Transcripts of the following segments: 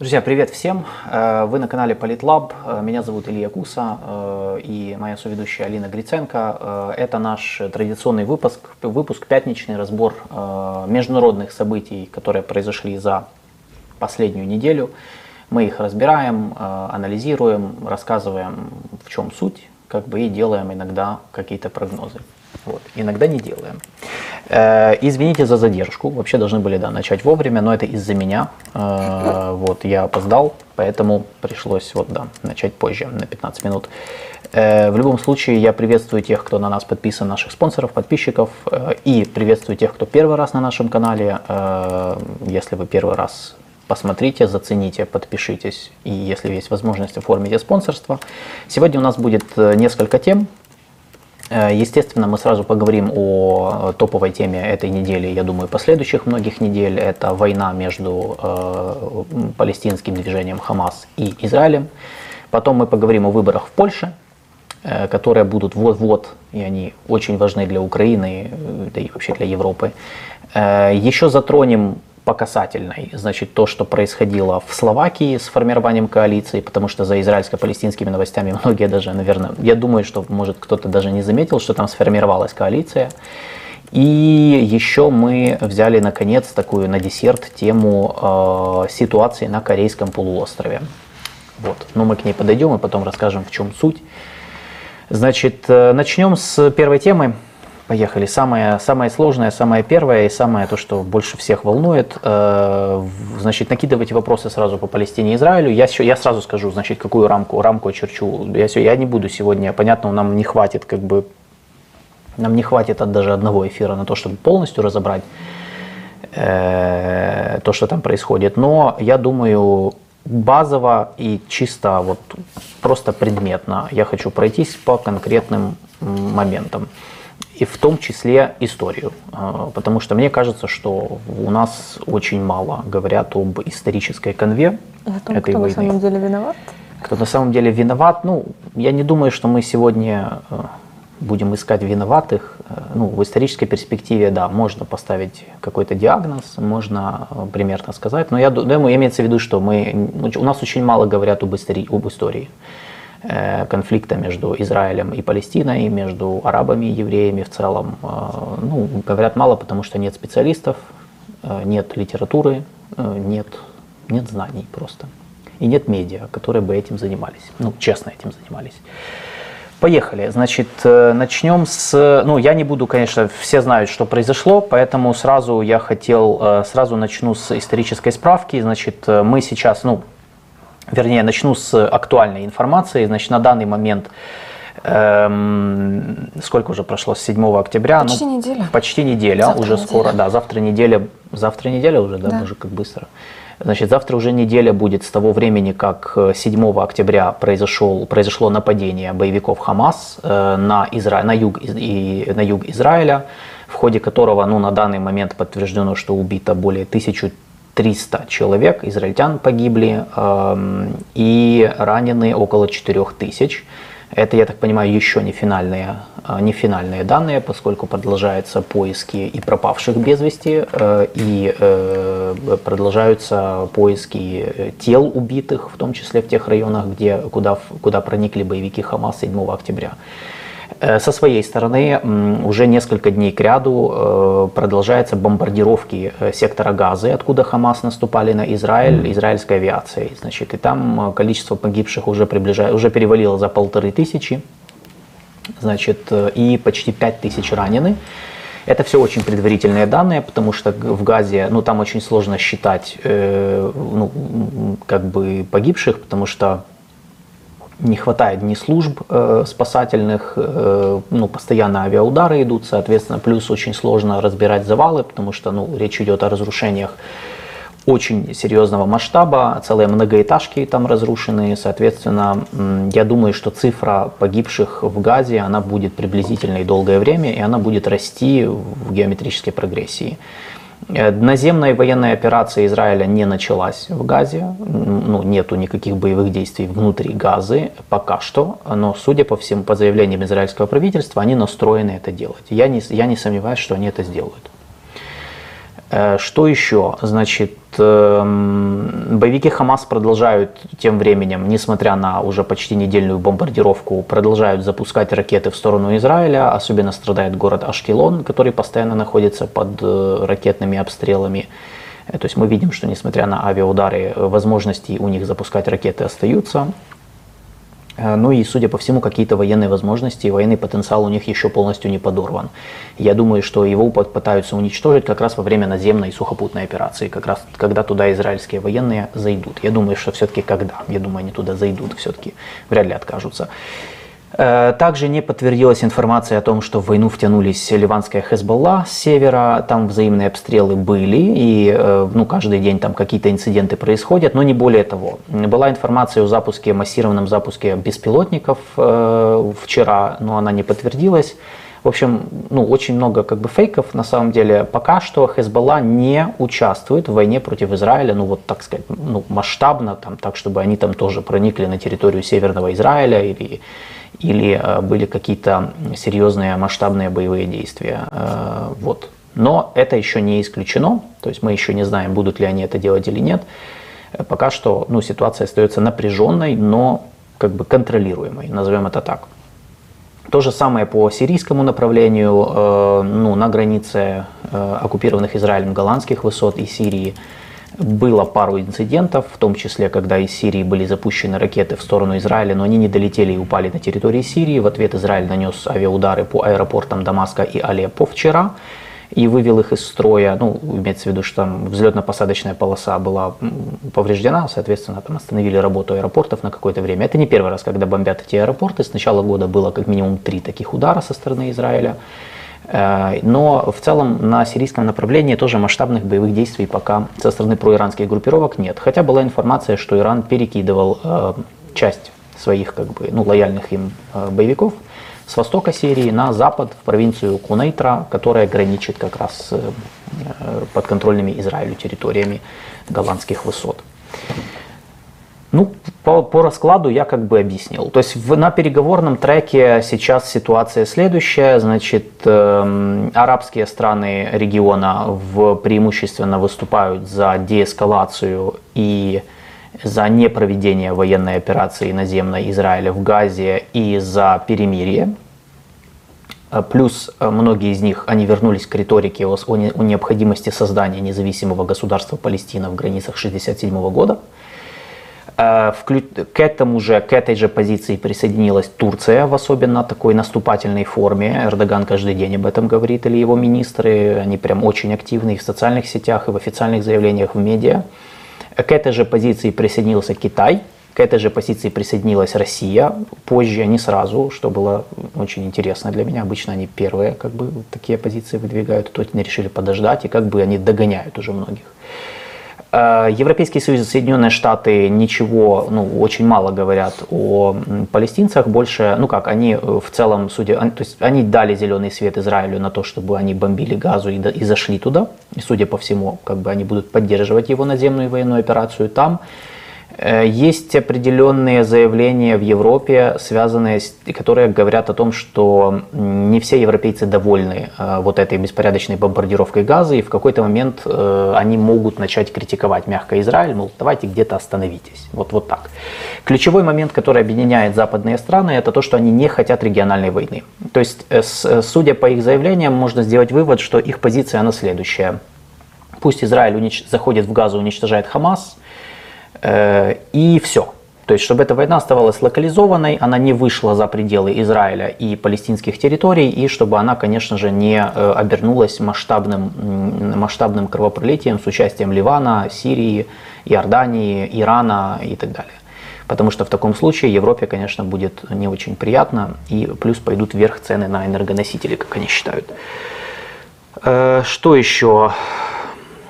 Друзья, привет всем! Э, вы на канале Политлаб. Э, меня зовут Илья Куса э, и моя соведущая Алина Гриценко. Это наш традиционный выпуск, выпуск пятничный разбор международных событий, которые произошли за последнюю неделю. Мы их разбираем, анализируем, рассказываем, в чем суть, как бы и делаем иногда какие-то прогнозы. Вот. Иногда не делаем. Э, извините за задержку. Вообще должны были да, начать вовремя, но это из-за меня. Э, вот, я опоздал, поэтому пришлось вот, да, начать позже, на 15 минут. Э, в любом случае, я приветствую тех, кто на нас подписан, наших спонсоров, подписчиков, э, и приветствую тех, кто первый раз на нашем канале. Э, если вы первый раз посмотрите, зацените, подпишитесь. И если есть возможность, оформите спонсорство. Сегодня у нас будет э, несколько тем. Э, естественно, мы сразу поговорим о топовой теме этой недели, я думаю, последующих многих недель. Это война между э, палестинским движением Хамас и Израилем. Потом мы поговорим о выборах в Польше, э, которые будут вот-вот, и они очень важны для Украины, э, да и вообще для Европы. Э, еще затронем по касательной. Значит, то, что происходило в Словакии с формированием коалиции, потому что за израильско-палестинскими новостями многие даже, наверное, я думаю, что, может, кто-то даже не заметил, что там сформировалась коалиция. И еще мы взяли, наконец, такую на десерт тему э, ситуации на Корейском полуострове. Вот. Но мы к ней подойдем и потом расскажем, в чем суть. Значит, э, начнем с первой темы. Поехали. Самое, самое сложное, самое первое и самое то, что больше всех волнует. Э, значит, накидывайте вопросы сразу по Палестине и Израилю. Я, я сразу скажу, значит, какую рамку, рамку очерчу. Я, я не буду сегодня, понятно, нам не хватит как бы, нам не хватит от даже одного эфира на то, чтобы полностью разобрать э, то, что там происходит. Но я думаю, базово и чисто вот просто предметно я хочу пройтись по конкретным моментам и в том числе историю. А, потому что мне кажется, что у нас очень мало говорят об исторической конве о том, этой кто войны. на самом деле виноват? Кто на самом деле виноват, ну, я не думаю, что мы сегодня э, будем искать виноватых. Э, ну, в исторической перспективе, да, можно поставить какой-то диагноз, можно э, примерно сказать, но я думаю, имеется в виду, что мы, у нас очень мало говорят об истории. Об истории. Э, конфликта между Израилем и Палестиной, между арабами и евреями в целом. Э, ну, говорят мало, потому что нет специалистов, э, нет литературы, нет, нет знаний просто. И нет медиа, которые бы этим занимались, ну, честно этим занимались. Поехали. Значит, начнем с... Ну, я не буду, конечно, все знают, что произошло, поэтому сразу я хотел, сразу начну с исторической справки. Значит, мы сейчас, ну, вернее, начну с актуальной информации. Значит, на данный момент эм, сколько уже прошло с 7 октября? Почти ну, неделя. Почти неделя, завтра уже неделя. скоро, да, завтра неделя, завтра неделя уже, да, да. уже как быстро. Значит, завтра уже неделя будет с того времени, как 7 октября произошел, произошло нападение боевиков Хамас э, на, Изра... на, юг, и, на юг Израиля, в ходе которого ну, на данный момент подтверждено, что убито более 1000 300 человек, израильтян погибли, эм, и ранены около 4000. Это, я так понимаю, еще не финальные, э, не финальные данные, поскольку продолжаются поиски и пропавших без вести, э, и э, продолжаются поиски тел убитых, в том числе в тех районах, где, куда, куда проникли боевики Хамас 7 октября. Э, со своей стороны, уже несколько дней к ряду э, продолжаются бомбардировки э, сектора Газы, откуда Хамас наступали на Израиль, израильской авиацией. Значит, и там количество погибших уже, приближает, уже перевалило за полторы тысячи, значит, и почти пять тысяч ранены. Это все очень предварительные данные, потому что в Газе, ну, там очень сложно считать, э, ну, как бы погибших, потому что не хватает ни служб э, спасательных, э, ну, постоянно авиаудары идут, соответственно, плюс очень сложно разбирать завалы, потому что ну, речь идет о разрушениях очень серьезного масштаба, целые многоэтажки там разрушены, соответственно, я думаю, что цифра погибших в Газе, она будет приблизительной долгое время, и она будет расти в геометрической прогрессии. Э, наземная военная операция Израиля не началась в Газе, ну, нету никаких боевых действий внутри Газы пока что, но, судя по всем, по заявлениям израильского правительства, они настроены это делать. Я не, я не сомневаюсь, что они это сделают. Э, что еще? Значит, эм, боевики Хамас продолжают тем временем, несмотря на уже почти недельную бомбардировку, продолжают запускать ракеты в сторону Израиля. Особенно страдает город Ашкелон, который постоянно находится под э, ракетными обстрелами. Э, то есть мы видим, что несмотря на авиаудары, возможности у них запускать ракеты остаются. Э, ну и, судя по всему, какие-то военные возможности, военный потенциал у них еще полностью не подорван. Я думаю, что его пытаются уничтожить как раз во время наземной и сухопутной операции, как раз когда туда израильские военные зайдут. Я думаю, что все-таки когда. Я думаю, они туда зайдут все-таки, вряд ли откажутся. Э, также не подтвердилась информация о том, что в войну втянулись ливанская Хезболла с севера, там взаимные обстрелы были, и э, ну, каждый день там какие-то инциденты происходят, но не более того. Была информация о запуске, массированном запуске беспилотников э, вчера, но она не подтвердилась. В общем, ну, очень много как бы фейков на самом деле. Пока что Хезболла не участвует в войне против Израиля, ну вот так сказать, ну, масштабно, там, так чтобы они там тоже проникли на территорию Северного Израиля или или э, были какие-то серьезные масштабные боевые действия. Э, вот. Но это еще не исключено, то есть мы еще не знаем, будут ли они это делать или нет. Э, пока что ну, ситуация остается напряженной, но как бы контролируемой, назовем это так. То же самое по сирийскому направлению, ну, на границе оккупированных Израилем голландских высот и Сирии – было пару инцидентов, в том числе, когда из Сирии были запущены ракеты в сторону Израиля, но они не долетели и упали на территории Сирии. В ответ Израиль нанес авиаудары по аэропортам Дамаска и Алеппо вчера и вывел их из строя. Ну, имеется в виду, что там взлетно-посадочная полоса была повреждена, соответственно, там остановили работу аэропортов на какое-то время. Это не первый раз, когда бомбят эти аэропорты. С начала года было как минимум три таких удара со стороны Израиля. Э, но в целом на сирийском направлении тоже масштабных боевых действий пока со стороны проиранских группировок нет. Хотя была информация, что Иран перекидывал э, часть своих как бы, ну, лояльных им э, боевиков с востока Сирии на запад, в провинцию Кунейтра, которая граничит как раз с подконтрольными Израилю территориями голландских высот. Ну, по, по раскладу я как бы объяснил. То есть в, на переговорном треке сейчас ситуация следующая. Значит, э, арабские страны региона в, преимущественно выступают за деэскалацию и за непроведение военной операции наземной Израиля в Газе и за перемирие. Э, плюс э, многие из них, они вернулись к риторике о, о необходимости создания независимого государства Палестина в границах 1967 года. Э, к этому же, к этой же позиции присоединилась Турция в особенно такой наступательной форме. Эрдоган каждый день об этом говорит, или его министры, они прям очень активны и в социальных сетях, и в официальных заявлениях в медиа. К этой же позиции присоединился Китай, к этой же позиции присоединилась Россия, позже, не сразу, что было очень интересно для меня. Обычно они первые как бы такие позиции выдвигают, тут они решили подождать, и как бы они догоняют уже многих. Э, Европейский Союз и Соединенные Штаты ничего, ну, очень мало говорят о палестинцах, больше, ну как, они э, в целом, судя, то есть они дали зеленый свет Израилю на то, чтобы они бомбили газу и, и зашли туда, и судя по всему, как бы они будут поддерживать его наземную военную операцию там. Э, есть определенные заявления в Европе, связанные с, которые говорят о том, что не все европейцы довольны э, вот этой беспорядочной бомбардировкой газа, и в какой-то момент э, они могут начать критиковать мягко Израиль, мол, давайте где-то остановитесь. Вот, вот так. Ключевой момент, который объединяет западные страны, это то, что они не хотят региональной войны. То есть, судя по их заявлениям, можно сделать вывод, что их позиция, она следующая. Пусть Израиль унич... заходит в Газу, уничтожает Хамас, и все. То есть, чтобы эта война оставалась локализованной, она не вышла за пределы Израиля и палестинских территорий, и чтобы она, конечно же, не э, обернулась масштабным, масштабным кровопролитием с участием Ливана, Сирии, Иордании, Ирана и так далее. Потому что в таком случае Европе, конечно, будет не очень приятно, и плюс пойдут вверх цены на энергоносители, как они считают. Э, что еще?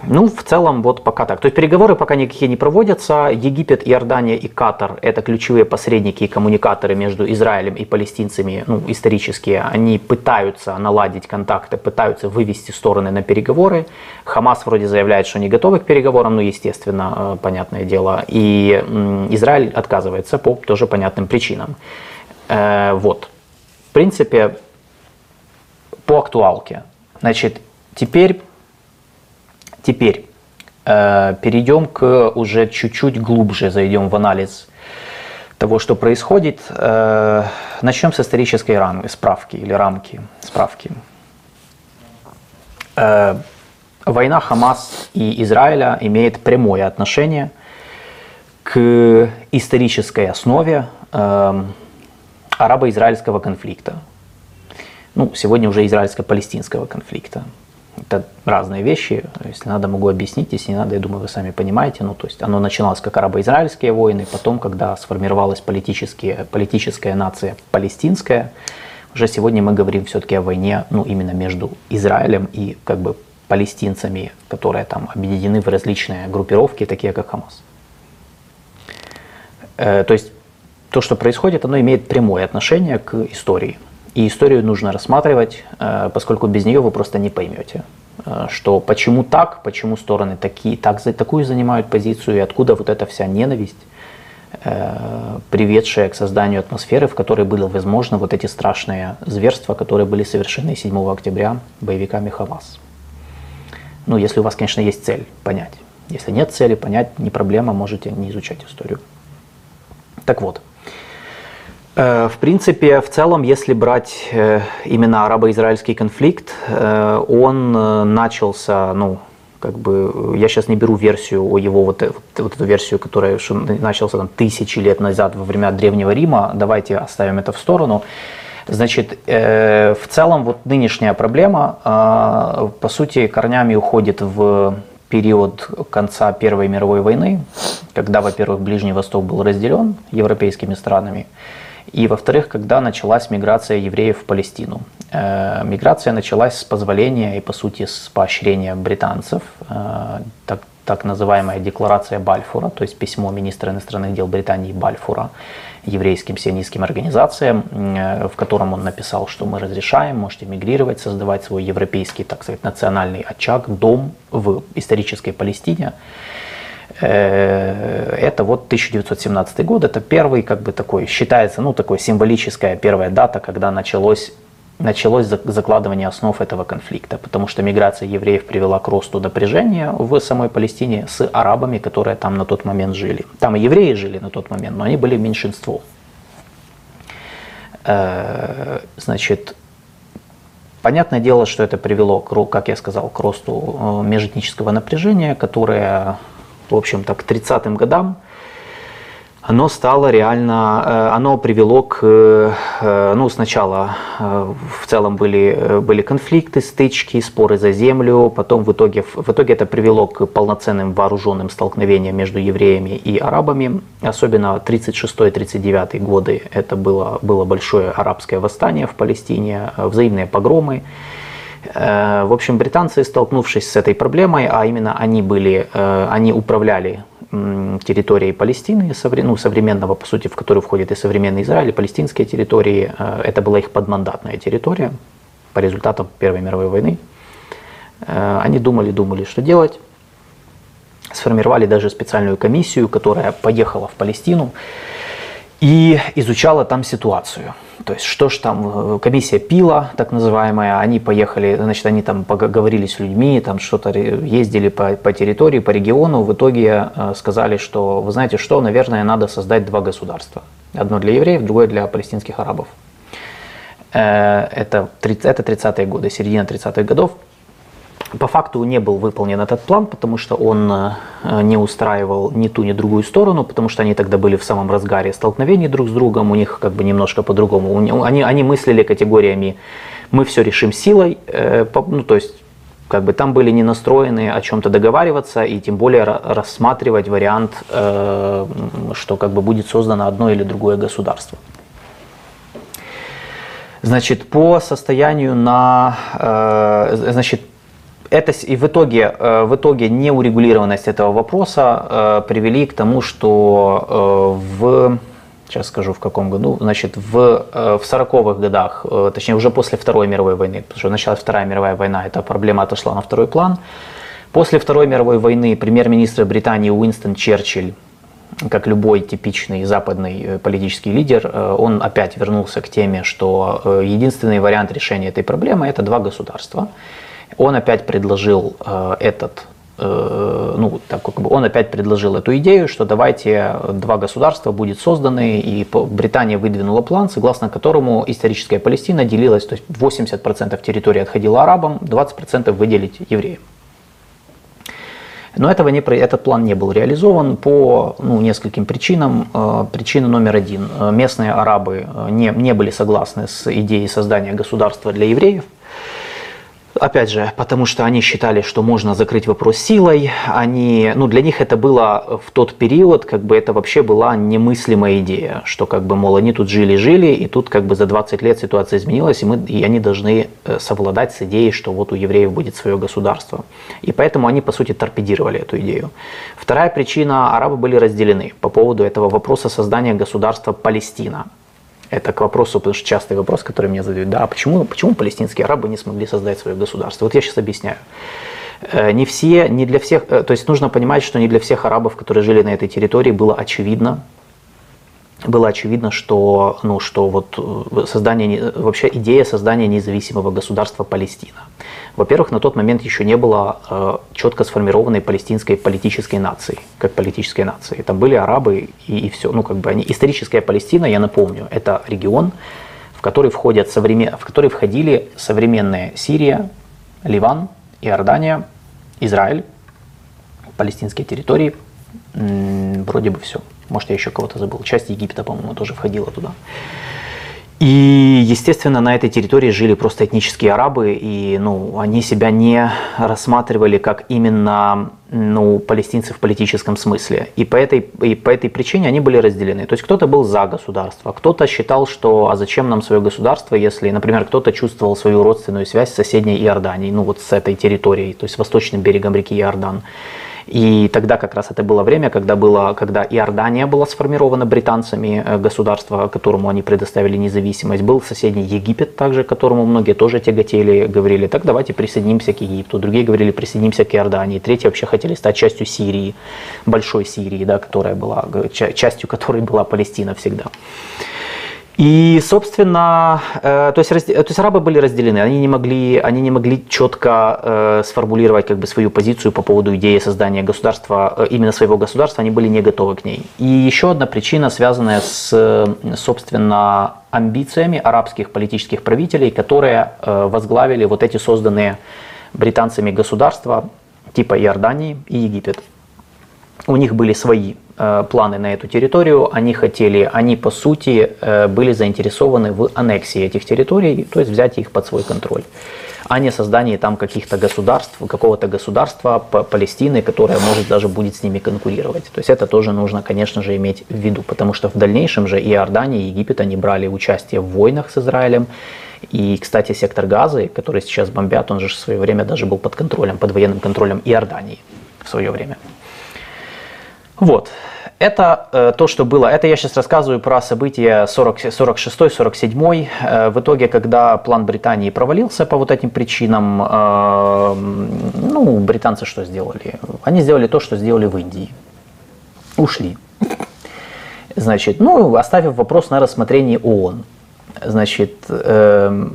Ну, в целом, вот пока так. То есть переговоры пока никакие не проводятся. Египет, Иордания и Катар – это ключевые посредники и коммуникаторы между Израилем и палестинцами, ну, исторические. Они пытаются наладить контакты, пытаются вывести стороны на переговоры. Хамас вроде заявляет, что не готовы к переговорам, ну, естественно, э, понятное дело. И Израиль отказывается по тоже понятным причинам. Э, вот. В принципе, по актуалке. Значит, теперь Теперь э, перейдем к уже чуть-чуть глубже, зайдем в анализ того, что происходит. Э, начнем с исторической рамы, справки или рамки, справки. Э, война Хамас и Израиля имеет прямое отношение к исторической основе э, арабо-израильского конфликта. Ну, сегодня уже израильско-палестинского конфликта. Это разные вещи. Если надо, могу объяснить. Если не надо, я думаю, вы сами понимаете. Ну, то есть оно начиналось как арабо-израильские войны, потом, когда сформировалась политические, политическая нация палестинская, уже сегодня мы говорим все-таки о войне, ну, именно между Израилем и как бы палестинцами, которые там объединены в различные группировки, такие как Хамас. Э, то есть то, что происходит, оно имеет прямое отношение к истории. И историю нужно рассматривать, э, поскольку без нее вы просто не поймете, э, что почему так, почему стороны такие, так, такую занимают позицию, и откуда вот эта вся ненависть, э, приведшая к созданию атмосферы, в которой были возможны вот эти страшные зверства, которые были совершены 7 октября боевиками Хамас. Ну, если у вас, конечно, есть цель понять. Если нет цели понять, не проблема, можете не изучать историю. Так вот, в принципе, в целом, если брать э, именно арабо-израильский конфликт, э, он начался, ну, как бы, я сейчас не беру версию о его, вот, вот, вот эту версию, которая начался там тысячи лет назад во время Древнего Рима, давайте оставим это в сторону. Значит, э, в целом вот нынешняя проблема, э, по сути, корнями уходит в период конца Первой мировой войны, когда, во-первых, Ближний Восток был разделен европейскими странами, и, во-вторых, когда началась миграция евреев в Палестину. Э, миграция началась с позволения и, по сути, с поощрения британцев, э, так, так называемая декларация Бальфура, то есть письмо министра иностранных дел Британии Бальфура еврейским сионистским организациям, э, в котором он написал, что мы разрешаем, можете мигрировать, создавать свой европейский, так сказать, национальный очаг, дом в исторической Палестине. Э, это вот 1917 год, это первый, как бы такой, считается, ну, такой символическая первая дата, когда началось началось закладывание основ этого конфликта, потому что миграция евреев привела к росту напряжения в самой Палестине с арабами, которые там на тот момент жили. Там и евреи жили на тот момент, но они были меньшинством. Э, значит, понятное дело, что это привело, как я сказал, к росту э, межэтнического напряжения, которое в общем-то, к 30-м годам, оно стало реально, э, оно привело к, э, ну, сначала э, в целом были, были конфликты, стычки, споры за землю, потом в итоге, в итоге это привело к полноценным вооруженным столкновениям между евреями и арабами, особенно 36-39 годы, это было, было большое арабское восстание в Палестине, взаимные погромы, Э, в общем, британцы, столкнувшись с этой проблемой, а именно они были, э, они управляли территорией Палестины, ну, современного, по сути, в которую входит и современный Израиль, и палестинские территории. Э, это была их подмандатная территория по результатам Первой мировой войны. Они думали, думали, что делать. Сформировали даже специальную комиссию, которая поехала в Палестину и изучала там ситуацию. То есть что ж там, э, комиссия пила, так называемая, они поехали, значит, они там поговорили с людьми, там что-то ездили по, по территории, по региону, в итоге э, сказали, что, вы знаете что, наверное, надо создать два государства. Одно для евреев, другое для палестинских арабов. Э, это, это 30-е годы, середина 30-х годов. По факту не был выполнен этот план, потому что он э, не устраивал ни ту, ни другую сторону, потому что они тогда были в самом разгаре столкновений друг с другом, у них как бы немножко по-другому. Они, они мыслили категориями «мы все решим силой», э, ну, то есть как бы там были не настроены о чем-то договариваться и тем более рассматривать вариант, э, что как бы будет создано одно или другое государство. Значит, по состоянию на, значит, это и в итоге, э, в итоге неурегулированность этого вопроса э, привели к тому, что э, в сейчас скажу в каком году, значит, в, в 40-х годах, точнее уже после Второй мировой войны, потому что началась Вторая мировая война, эта проблема отошла на второй план. После Второй мировой войны премьер-министр Британии Уинстон Черчилль, как любой типичный западный политический лидер, он опять вернулся к теме, что единственный вариант решения этой проблемы – это два государства – он опять предложил э, этот э, ну, так как бы он опять предложил эту идею, что давайте два государства будет созданы, и Британия выдвинула план, согласно которому историческая Палестина делилась, то есть 80% территории отходила арабам, 20% выделить евреям. Но этого не, этот план не был реализован по ну, нескольким причинам. Э, причина номер один. Местные арабы не, не были согласны с идеей создания государства для евреев – Опять же, потому что они считали, что можно закрыть вопрос силой. Они, ну, для них это было в тот период, как бы это вообще была немыслимая идея, что как бы, мол, они тут жили-жили, и тут как бы за 20 лет ситуация изменилась, и, мы, и они должны э, совладать с идеей, что вот у евреев будет свое государство. И поэтому они, по сути, торпедировали эту идею. Вторая причина, арабы были разделены по поводу этого вопроса создания государства Палестина. Это к вопросу, потому что частый вопрос, который мне задают, да, а почему, почему палестинские арабы не смогли создать свое государство? Вот я сейчас объясняю. Э, не все, не для всех, э, то есть нужно понимать, что не для всех арабов, которые жили на этой территории, было очевидно, было очевидно, что, ну, что вот э, создание, вообще идея создания независимого государства Палестина. Во-первых, на тот момент еще не было э, четко сформированной палестинской политической нации, как политической нации. Там были арабы и, и все. Ну, как бы они... Историческая Палестина, я напомню, это регион, в который, входят современ... в который входили современная Сирия, Ливан, Иордания, Израиль, палестинские территории, вроде бы все. Может, я еще кого-то забыл. Часть Египта, по-моему, тоже входила туда. И, естественно, на этой территории жили просто этнические арабы, и ну, они себя не рассматривали как именно ну, палестинцы в политическом смысле. И по, этой, и по этой причине они были разделены. То есть кто-то был за государство, кто-то считал, что а зачем нам свое государство, если, например, кто-то чувствовал свою родственную связь с соседней Иорданией, ну вот с этой территорией, то есть восточным берегом реки Иордан. И тогда как раз это было время, когда, было, когда Иордания была сформирована британцами, э, государство, которому они предоставили независимость. Был соседний Египет также, которому многие тоже тяготели, говорили, так давайте присоединимся к Египту. Другие говорили, присоединимся к Иордании. Третьи вообще хотели стать частью Сирии, большой Сирии, да, которая была, частью которой была Палестина всегда. И, собственно, э, то, есть, то есть арабы были разделены, они не могли, они не могли четко э, сформулировать как бы, свою позицию по поводу идеи создания государства, э, именно своего государства, они были не готовы к ней. И еще одна причина, связанная с, собственно, амбициями арабских политических правителей, которые возглавили вот эти созданные британцами государства типа Иордании и Египет. У них были свои планы на эту территорию, они хотели, они по сути э, были заинтересованы в аннексии этих территорий, то есть взять их под свой контроль, а не создании там каких-то государств, какого-то государства Палестины, которое может даже будет с ними конкурировать. То есть это тоже нужно, конечно же, иметь в виду, потому что в дальнейшем же и Иордания, и Египет, они брали участие в войнах с Израилем, и, кстати, сектор Газы, который сейчас бомбят, он же в свое время даже был под контролем, под военным контролем Иордании в свое время. Вот. Это э, то, что было. Это я сейчас рассказываю про события 46-47. Э, в итоге, когда план Британии провалился по вот этим причинам, э, ну, британцы что сделали? Они сделали то, что сделали в Индии. Ушли. Значит, ну, оставив вопрос на рассмотрение ООН. Значит, э,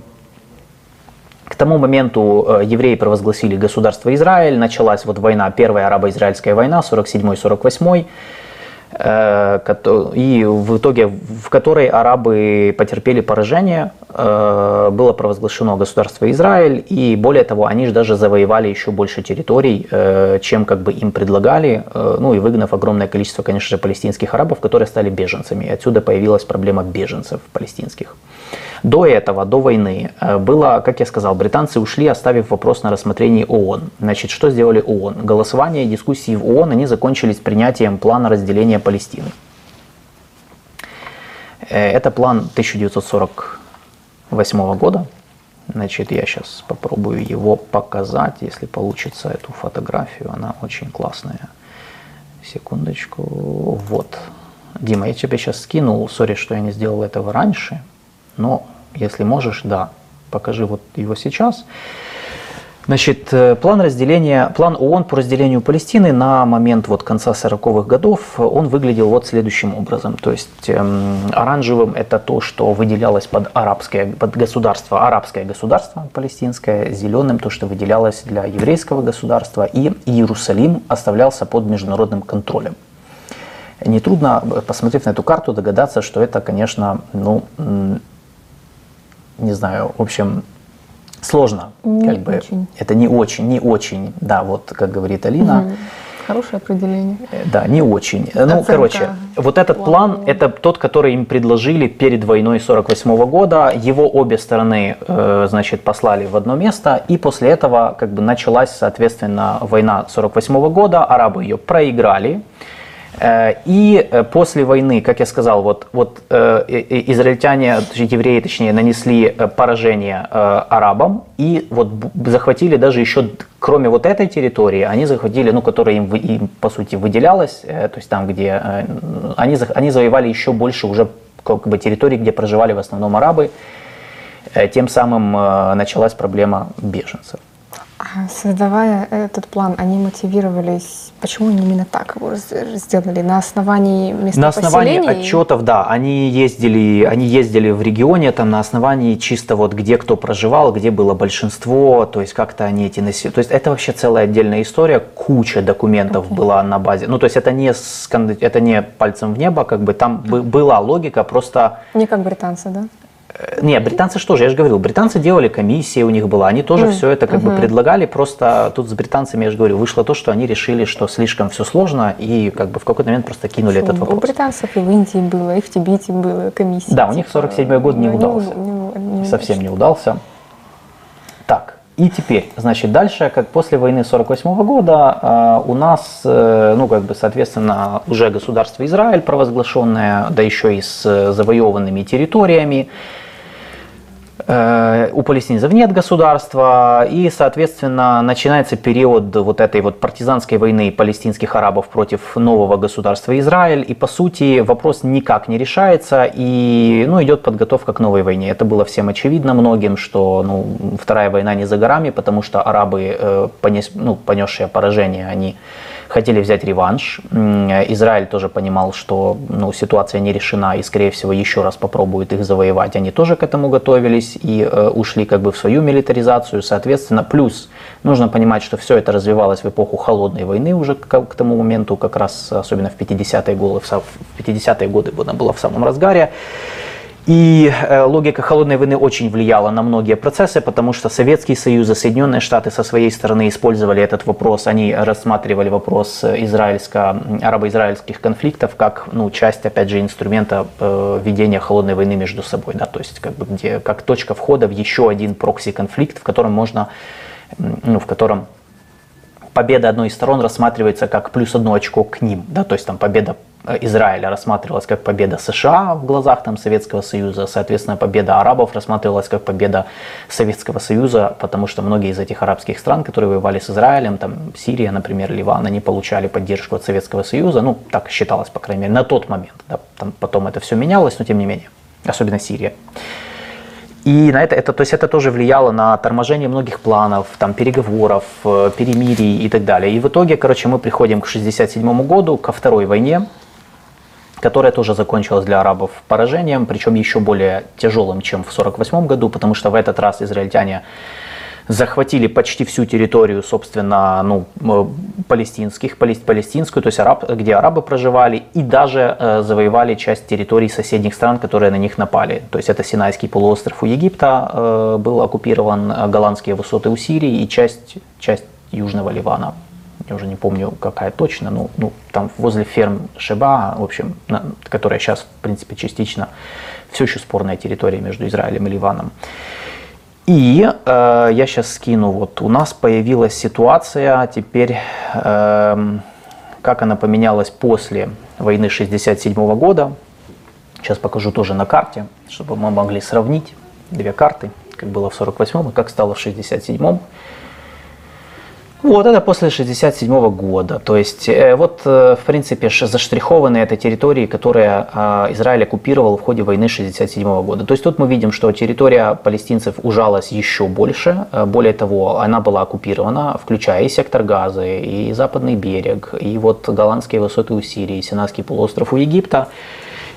к тому моменту э, евреи провозгласили государство Израиль, началась вот война, первая арабо-израильская война, 47-48 Э, и в итоге в которой арабы потерпели поражение, э, было провозглашено государство Израиль, и более того, они же даже завоевали еще больше территорий, э, чем как бы им предлагали, ну и выгнав огромное количество, конечно же, палестинских арабов, которые стали беженцами. И отсюда появилась проблема беженцев палестинских. До этого, до войны, э, было, как я сказал, британцы ушли, оставив вопрос на рассмотрении ООН. Значит, что сделали ООН? Голосование и дискуссии в ООН, они закончились принятием плана разделения Палестины. Э, это план 1948 года. Значит, я сейчас попробую его показать, если получится эту фотографию. Она очень классная. Секундочку. Вот. Дима, я тебе сейчас скинул. Сори, что я не сделал этого раньше. Но если можешь, да, покажи вот его сейчас. Значит, э, план разделения, план ООН по разделению Палестины на момент вот конца 40-х годов, он выглядел вот следующим образом. То есть эм, оранжевым это то, что выделялось под арабское, под государство, арабское государство палестинское, зеленым то, что выделялось для еврейского государства, и Иерусалим оставлялся под международным контролем. Нетрудно, э, посмотрев на эту карту, догадаться, что это, конечно, ну, не знаю, в общем, сложно. Не как бы, очень. Это не очень, не очень, да, вот как говорит Алина. Угу. Хорошее определение. Э, Да, не очень. Ну, Оценка короче, вот этот план, плана. это тот, который им предложили перед войной 48 года. Его обе стороны, э, значит, послали в одно место, и после этого как бы началась, соответственно, война 48 года. Арабы ее проиграли. Э, И э, после войны, как я сказал, вот, вот э, израильтяне, евреи, точнее, нанесли поражение арабам и вот захватили даже еще, кроме вот этой территории, они захватили, ну, которая им, им, по сути выделялась, то есть там, где они, они завоевали еще больше уже как бы территорий, где проживали в основном арабы, тем самым началась проблема беженцев. А создавая этот план, они мотивировались, почему они именно так его сделали? На основании места На основании поселения? отчетов, да, они ездили, они ездили в регионе, там на основании чисто вот где кто проживал, где было большинство, то есть как-то они эти населения. То есть это вообще целая отдельная история, куча документов Окей. была на базе. Ну то есть это не, скан- это не пальцем в небо, как бы там бы- была логика, просто Не как британцы, да? Не, британцы что же, я же говорил, британцы делали комиссия у них была, они тоже Мгм, все это как бы мгм. предлагали, просто тут с британцами, я же говорю, вышло то, что они решили, что слишком все сложно и как бы в какой-то момент просто кинули этот У вопрос. британцев и в Индии было, и в Тибете было комиссия. Да, у них 47-й год не ну, удался. не- не Совсем удачно. не удался. Так, и теперь, значит, дальше, как после войны 48 года, э, у нас, э, ну, как бы, соответственно, уже государство Израиль провозглашенное, да еще и с э, завоеванными территориями, у палестинцев нет государства, и, соответственно, начинается период вот этой вот партизанской войны палестинских арабов против нового государства Израиль, и, по сути, вопрос никак не решается, и, ну, идет подготовка к новой войне. Это было всем очевидно многим, что, ну, вторая война не за горами, потому что арабы, э, понес, ну, понесшие поражение, они хотели взять реванш. М, Израиль тоже понимал, что ну, ситуация не решена и, скорее всего, еще раз попробует их завоевать. Они тоже к этому готовились и э, ушли как бы в свою милитаризацию, соответственно. Плюс нужно понимать, что все это развивалось в эпоху холодной войны уже к, к тому моменту, как раз особенно в 50-е годы, в 50-е годы она была в самом разгаре. И э, логика холодной войны очень влияла на многие процессы, потому что Советский Союз и Соединенные Штаты со своей стороны использовали этот вопрос, они рассматривали вопрос э, израильско, арабо-израильских конфликтов как ну, часть, опять же, инструмента э, ведения холодной войны между собой, да, то есть как бы где, как точка входа в еще один прокси-конфликт, в котором можно, ну, в котором победа одной из сторон рассматривается как плюс одно очко к ним. Да? То есть там победа Израиля рассматривалась как победа США в глазах там, Советского Союза, соответственно, победа арабов рассматривалась как победа Советского Союза, потому что многие из этих арабских стран, которые воевали с Израилем, там Сирия, например, Ливан, они получали поддержку от Советского Союза, ну, так считалось, по крайней мере, на тот момент. Да? Там потом это все менялось, но тем не менее, особенно Сирия. И на это, это, то есть это тоже влияло на торможение многих планов, там, переговоров, э, перемирий и так далее. И в итоге, короче, мы приходим к 1967 году, ко второй войне, которая тоже закончилась для арабов поражением, причем еще более тяжелым, чем в 1948 году, потому что в этот раз израильтяне захватили почти всю территорию, собственно, ну, э, палестинских, палес- палестинскую, то есть араб, где арабы проживали, и даже э, завоевали часть территорий соседних стран, которые на них напали. То есть это Синайский полуостров у Египта э, был оккупирован, э, голландские высоты у Сирии и часть, часть Южного Ливана. Я уже не помню, какая точно, но ну, там возле ферм Шеба, в общем, на- которая сейчас, в принципе, частично все еще спорная территория между Израилем и Ливаном. И э, я сейчас скину, вот у нас появилась ситуация теперь, эм, как она поменялась после войны 67 года. Сейчас покажу тоже на карте, чтобы мы могли сравнить две карты, как было в 48 и как стало в 67 Вот это после 67 года. То есть э, вот, э, в принципе, заштрихованы это территории, которые э, Израиль оккупировал в ходе войны 67 года. То есть тут мы видим, что территория палестинцев ужалась еще больше. Более того, она была оккупирована, включая и сектор Газы, и Западный берег, и вот голландские высоты у Сирии, Синайский полуостров у Египта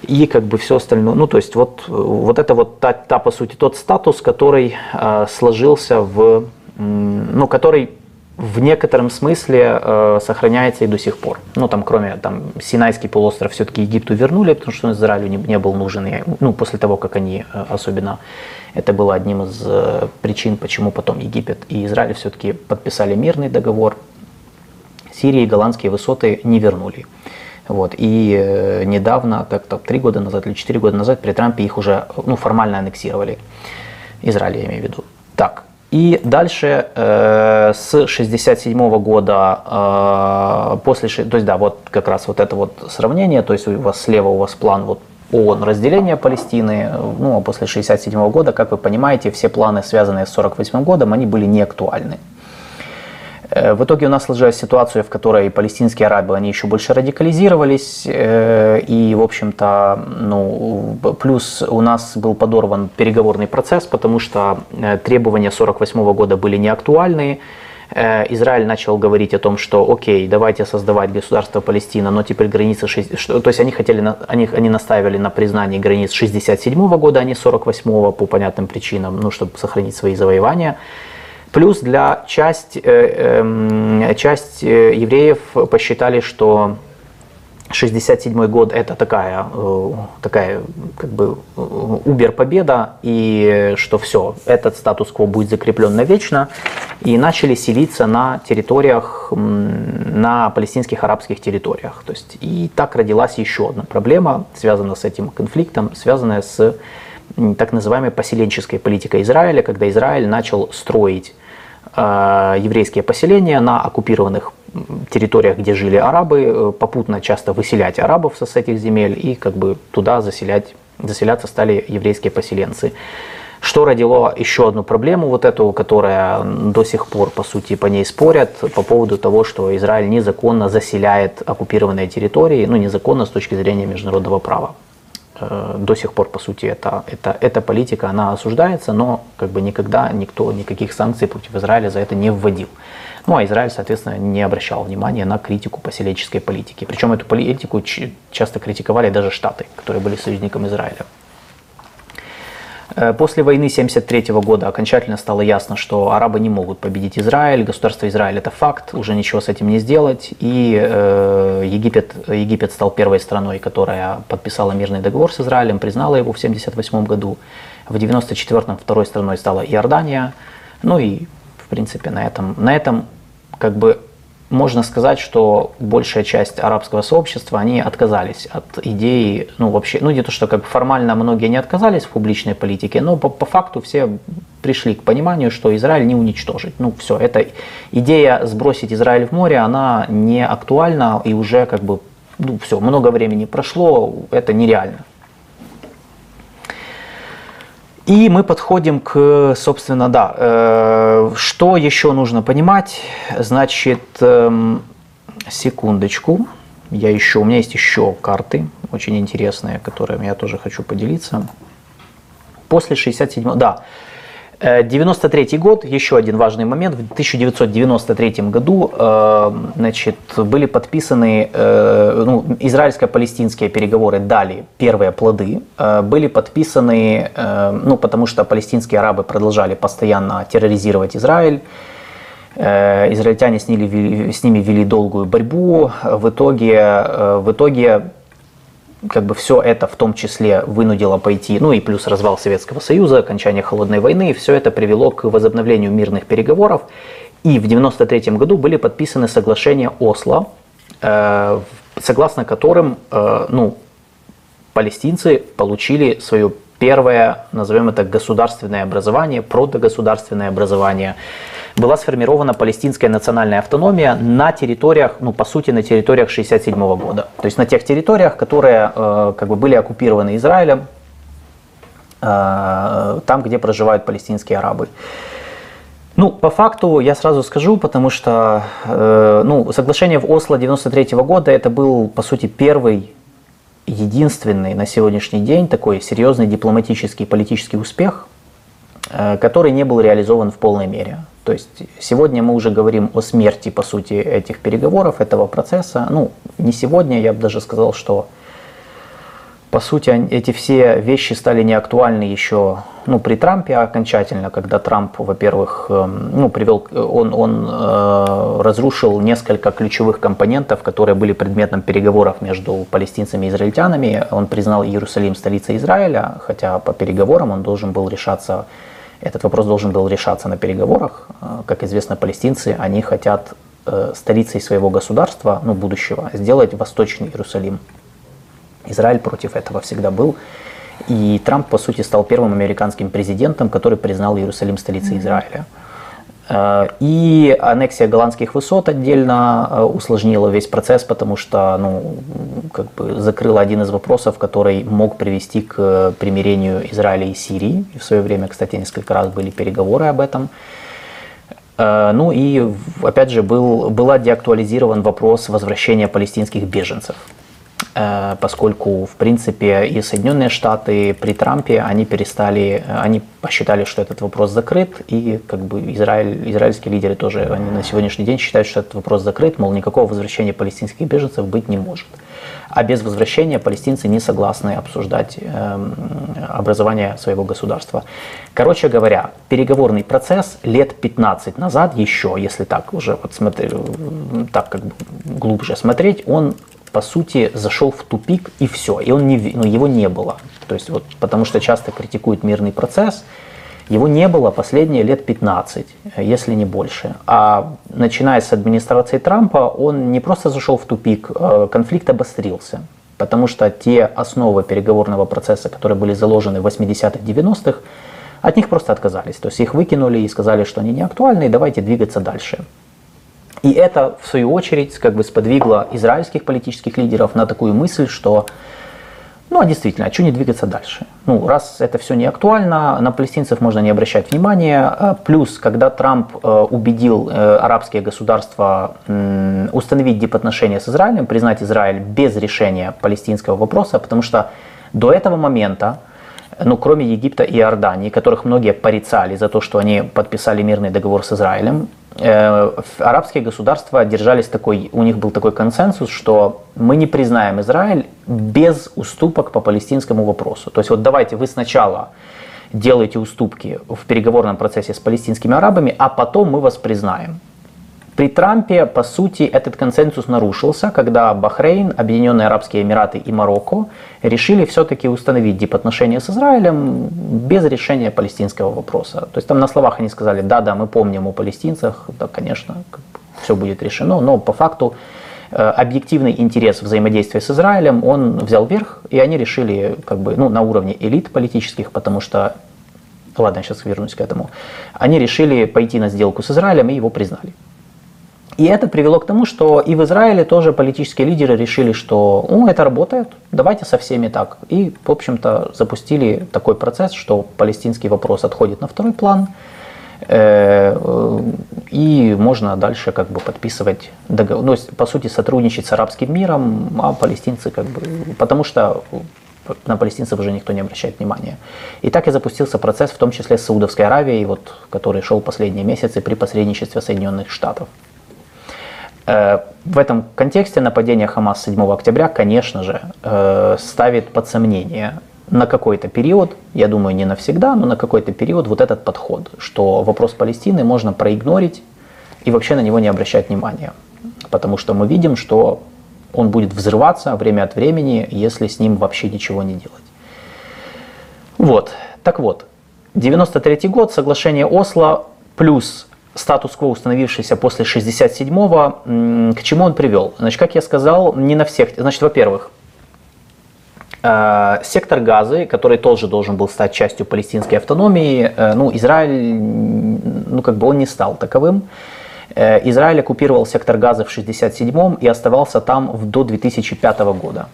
и как бы все остальное. Ну, то есть вот, вот это вот та, та, по сути, тот статус, который э, сложился в, ну, который в некотором смысле э, сохраняется и до сих пор. Ну, там, кроме там, Синайский полуостров все-таки Египту вернули, потому что Израилю не, не был нужен. И, ну, после того, как они э, особенно, это было одним из э, причин, почему потом Египет и Израиль все-таки подписали мирный договор. Сирии голландские высоты не вернули. Вот. И э, недавно, как-то три года назад или четыре года назад, при Трампе их уже ну, формально аннексировали. Израиль, я имею в виду. Так, и дальше э, с 67 года, э, после, то есть да, вот как раз вот это вот сравнение, то есть у вас слева у вас план вот ООН разделения Палестины, ну а после 67 года, как вы понимаете, все планы, связанные с 48 годом, они были не актуальны. Э, в итоге у нас сложилась ситуация, в которой палестинские арабы, они еще больше радикализировались, э, и, в общем-то, ну, плюс у нас был подорван переговорный процесс, потому что э, требования 48 года были не актуальны, Израиль начал говорить о том, что окей, давайте создавать государство Палестина, но теперь границы, 6, что, то есть они хотели, они, они настаивали на признании границ 67 года, а не 48 по понятным причинам, ну, чтобы сохранить свои завоевания. Плюс для часть, э, эм, часть э, евреев посчитали, что 67 год это такая, э, такая как бы убер победа и что все, этот статус-кво будет закреплен навечно и начали селиться на территориях, на палестинских арабских территориях. То есть, и так родилась еще одна проблема, связанная с этим конфликтом, связанная с так называемой поселенческой политикой Израиля, когда Израиль начал строить еврейские поселения на оккупированных территориях, где жили арабы, э, попутно часто выселять арабов с этих земель и как бы туда заселять, заселяться стали еврейские поселенцы. Что родило еще одну проблему, вот эту, которая до сих пор, по сути, по ней спорят, по поводу того, что Израиль незаконно заселяет оккупированные территории, ну, незаконно с точки зрения международного права. Э, до сих пор, по сути, это, это, эта политика, она осуждается, но как бы никогда никто никаких санкций против Израиля за это не вводил. Ну а Израиль, соответственно, не обращал внимания на критику поселенческой политики. Причем эту политику часто критиковали даже Штаты, которые были союзником Израиля. Э, после войны 1973 года окончательно стало ясно, что арабы не могут победить Израиль, государство Израиль это факт, уже ничего с этим не сделать. И э, Египет, Египет стал первой страной, которая подписала мирный договор с Израилем, признала его в 1978 году. В 1994 второй страной стала Иордания. Ну и, в принципе, на этом, на этом как бы можно сказать, что большая часть арабского сообщества, они отказались от идеи, ну вообще, ну не то, что как формально многие не отказались в публичной политике, но по, по факту все пришли к пониманию, что Израиль не уничтожить. Ну все, эта идея сбросить Израиль в море, она не актуальна и уже как бы, ну все, много времени прошло, это нереально. И мы подходим к, собственно, да, э, что еще нужно понимать. Значит, э, секундочку, я еще, у меня есть еще карты, очень интересные, которыми я тоже хочу поделиться. После 67 да, 93 э, год, еще один важный момент. В 1993 году э, значит, были подписаны, э, ну, израильско-палестинские переговоры дали первые плоды, были подписаны, ну, потому что палестинские арабы продолжали постоянно терроризировать Израиль, израильтяне с ними, вели долгую борьбу, в итоге, в итоге как бы все это в том числе вынудило пойти, ну и плюс развал Советского Союза, окончание Холодной войны, все это привело к возобновлению мирных переговоров. И в 1993 году были подписаны соглашения Осло, э, согласно которым э, ну, палестинцы получили свое первое, назовем это, государственное образование, протогосударственное образование была сформирована палестинская национальная автономия на территориях, ну, по сути, на территориях 1967 года. То есть на тех территориях, которые э, как бы были оккупированы Израилем, э, там, где проживают палестинские арабы. Ну, по факту я сразу скажу, потому что э, ну, соглашение в Осло 93 года это был, по сути, первый, единственный на сегодняшний день такой серьезный дипломатический и политический успех, э, который не был реализован в полной мере. То есть сегодня мы уже говорим о смерти, по сути, этих переговоров, этого процесса. Ну, не сегодня, я бы даже сказал, что по сути, эти все вещи стали неактуальны еще ну, при Трампе окончательно, когда Трамп, во-первых, эм, ну, привел, он, он э, разрушил несколько ключевых компонентов, которые были предметом переговоров между палестинцами и израильтянами. Он признал Иерусалим столицей Израиля, хотя по переговорам он должен был решаться, этот вопрос должен был решаться на переговорах. Э, как известно, палестинцы, они хотят э, столицей своего государства, ну, будущего, сделать Восточный Иерусалим. Израиль против этого всегда был. И Трамп, по сути, стал первым американским президентом, который признал Иерусалим столицей Израиля. Э, и аннексия голландских высот отдельно э, усложнила весь процесс, потому что ну, как бы закрыла один из вопросов, который мог привести к примирению Израиля и Сирии. И в свое время, кстати, несколько раз были переговоры об этом. Э, ну и, опять же, был, была деактуализирован вопрос возвращения палестинских беженцев. Э, поскольку, в принципе, и Соединенные Штаты при Трампе, они перестали, они посчитали, что этот вопрос закрыт, и как бы Израиль, израильские лидеры тоже, они на сегодняшний день считают, что этот вопрос закрыт, мол, никакого возвращения палестинских беженцев быть не может. А без возвращения палестинцы не согласны обсуждать э, образование своего государства. Короче говоря, переговорный процесс лет 15 назад еще, если так уже вот смотри, так как бы глубже смотреть, он по сути, зашел в тупик и все, и он не, ну, его не было. То есть вот, потому что часто критикуют мирный процесс, его не было последние лет 15, если не больше. А начиная с администрации Трампа, он не просто зашел в тупик, а конфликт обострился. Потому что те основы переговорного процесса, которые были заложены в 80-х, 90-х, от них просто отказались. То есть их выкинули и сказали, что они не актуальны, и давайте двигаться дальше. И это, в свою очередь, как бы сподвигло израильских политических лидеров на такую мысль, что ну а действительно, а что не двигаться дальше? Ну, раз это все не актуально, на палестинцев можно не обращать внимания. А плюс, когда Трамп э, убедил э, арабские государства установить дипотношения с Израилем, признать Израиль без решения палестинского вопроса, потому что до этого момента ну, кроме Египта и Иордании, которых многие порицали за то, что они подписали мирный договор с Израилем, арабские государства держались такой, у них был такой консенсус, что мы не признаем Израиль без уступок по палестинскому вопросу. То есть вот давайте вы сначала делаете уступки в переговорном процессе с палестинскими арабами, а потом мы вас признаем. При Трампе, по сути, этот консенсус нарушился, когда Бахрейн, Объединенные Арабские Эмираты и Марокко решили все-таки установить дипотношения с Израилем без решения палестинского вопроса. То есть там на словах они сказали, да-да, мы помним о палестинцах, да, конечно, все будет решено, но по факту э, объективный интерес взаимодействия с Израилем, он взял верх, и они решили как бы, ну, на уровне элит политических, потому что, ладно, сейчас вернусь к этому, они решили пойти на сделку с Израилем и его признали. И это привело к тому, что и в Израиле тоже политические лидеры решили, что ну, это работает, давайте со всеми так. И, в общем-то, запустили такой процесс, что палестинский вопрос отходит на второй план, э, и можно дальше как бы подписывать договор, ну, по сути сотрудничать с арабским миром, а палестинцы как бы, потому что на палестинцев уже никто не обращает внимания. И так и запустился процесс, в том числе с Саудовской Аравией, вот, который шел последние месяцы при посредничестве Соединенных Штатов. Э, в этом контексте нападение Хамас 7 октября, конечно же, э, ставит под сомнение на какой-то период, я думаю, не навсегда, но на какой-то период вот этот подход, что вопрос Палестины можно проигнорить и вообще на него не обращать внимания. Потому что мы видим, что он будет взрываться время от времени, если с ним вообще ничего не делать. Вот, так вот, 93 год, соглашение Осло, плюс статус-кво, установившийся после 67-го, к чему он привел? Значит, как я сказал, не на всех. Значит, во-первых, э, сектор Газы, который тоже должен был стать частью палестинской автономии, э, ну, Израиль, ну, как бы он не стал таковым. Э, Израиль оккупировал сектор Газа в 67-м и оставался там до 2005 года.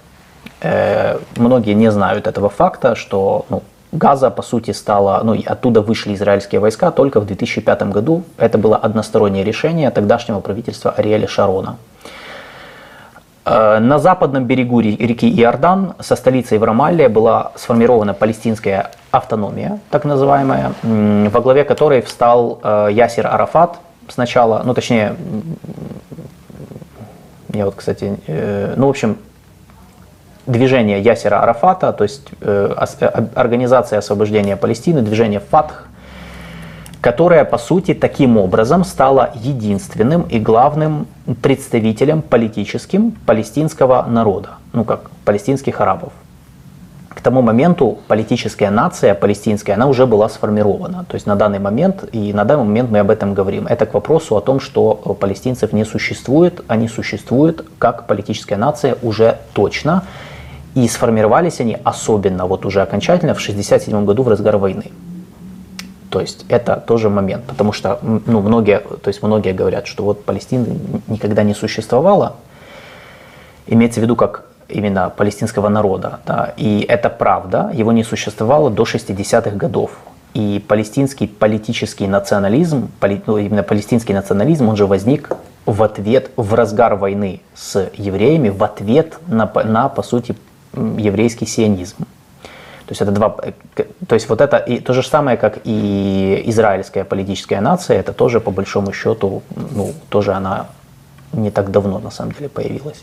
Многие не знают этого факта, что ну, Газа, по сути, стала, ну, оттуда вышли израильские войска только в 2005 году. Это было одностороннее решение тогдашнего правительства Ариэля Шарона. Э, на западном берегу реки Иордан со столицей в Рамалле была сформирована палестинская автономия, так называемая, во главе которой встал э, Ясир Арафат сначала, ну точнее, я вот, кстати, э, ну в общем, движение Ясера Арафата, то есть организация освобождения Палестины, движение ФАТХ, которая, по сути, таким образом стала единственным и главным представителем политическим палестинского народа, ну как палестинских арабов. К тому моменту политическая нация палестинская, она уже была сформирована. То есть на данный момент, и на данный момент мы об этом говорим. Это к вопросу о том, что палестинцев не существует, они существуют как политическая нация уже точно. И сформировались они особенно, вот уже окончательно, в 1967 году в разгар войны. То есть это тоже момент, потому что ну, многие, то есть многие говорят, что вот Палестины никогда не существовало, имеется в виду как именно палестинского народа, да, и это правда, его не существовало до 60-х годов. И палестинский политический национализм, ну, именно палестинский национализм, он же возник в ответ, в разгар войны с евреями, в ответ на, на по сути, еврейский сионизм. То есть это два, то есть вот это и то же самое, как и израильская политическая нация, это тоже по большому счету, ну, тоже она не так давно на самом деле появилась.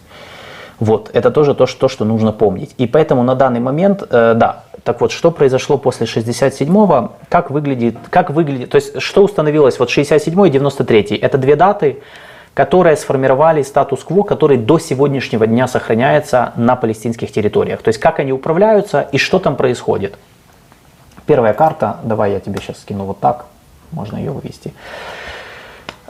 Вот, это тоже то, что, что нужно помнить. И поэтому на данный момент, э, да, так вот, что произошло после 67-го, как выглядит, как выглядит, то есть что установилось, вот 67 и 93 это две даты, которые сформировали статус-кво, который до сегодняшнего дня сохраняется на палестинских территориях. То есть как они управляются и что там происходит. Первая карта, давай я тебе сейчас скину вот так, можно ее вывести.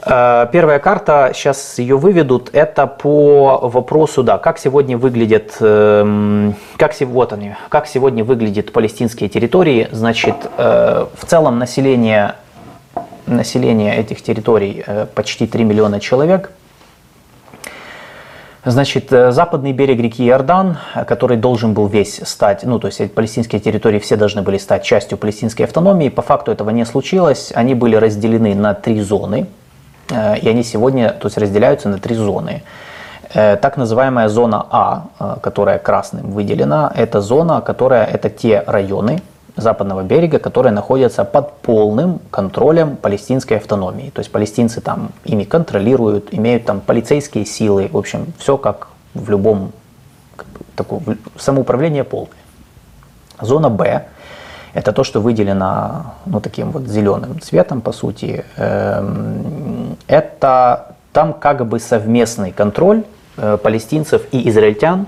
Э, первая карта, сейчас ее выведут, это по вопросу, да, как сегодня выглядят, эм, как, вот они, как сегодня выглядят палестинские территории. Значит, э, в целом население население этих территорий э, почти 3 миллиона человек. Значит, э, западный берег реки Иордан, который должен был весь стать, ну, то есть палестинские территории все должны были стать частью палестинской автономии, по факту этого не случилось. Они были разделены на три зоны, э, и они сегодня, то есть разделяются на три зоны. Так называемая зона А, которая красным выделена, это зона, которая, это те районы, западного берега, которые находятся под полным контролем палестинской автономии. То есть палестинцы там ими контролируют, имеют там полицейские силы, в общем, все как в любом такое самоуправление полное. Зона Б – это то, что выделено ну, таким вот зеленым цветом, по сути. Эм, это там как бы совместный контроль э, палестинцев и израильтян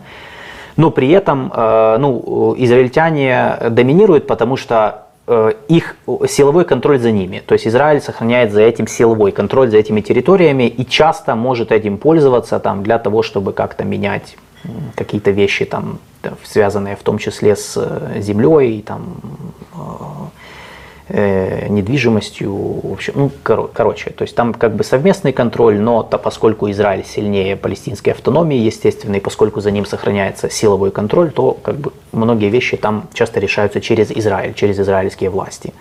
но при этом э, ну, израильтяне доминируют, потому что э, их силовой контроль за ними. То есть Израиль сохраняет за этим силовой контроль за этими территориями и часто может этим пользоваться там, для того, чтобы как-то менять какие-то вещи, там, связанные в том числе с э, землей, там, э, недвижимостью, в общем, ну, кор- короче, то есть там как бы совместный контроль, но то, поскольку Израиль сильнее палестинской автономии, естественно, и поскольку за ним сохраняется силовой контроль, то как бы многие вещи там часто решаются через Израиль, через израильские власти.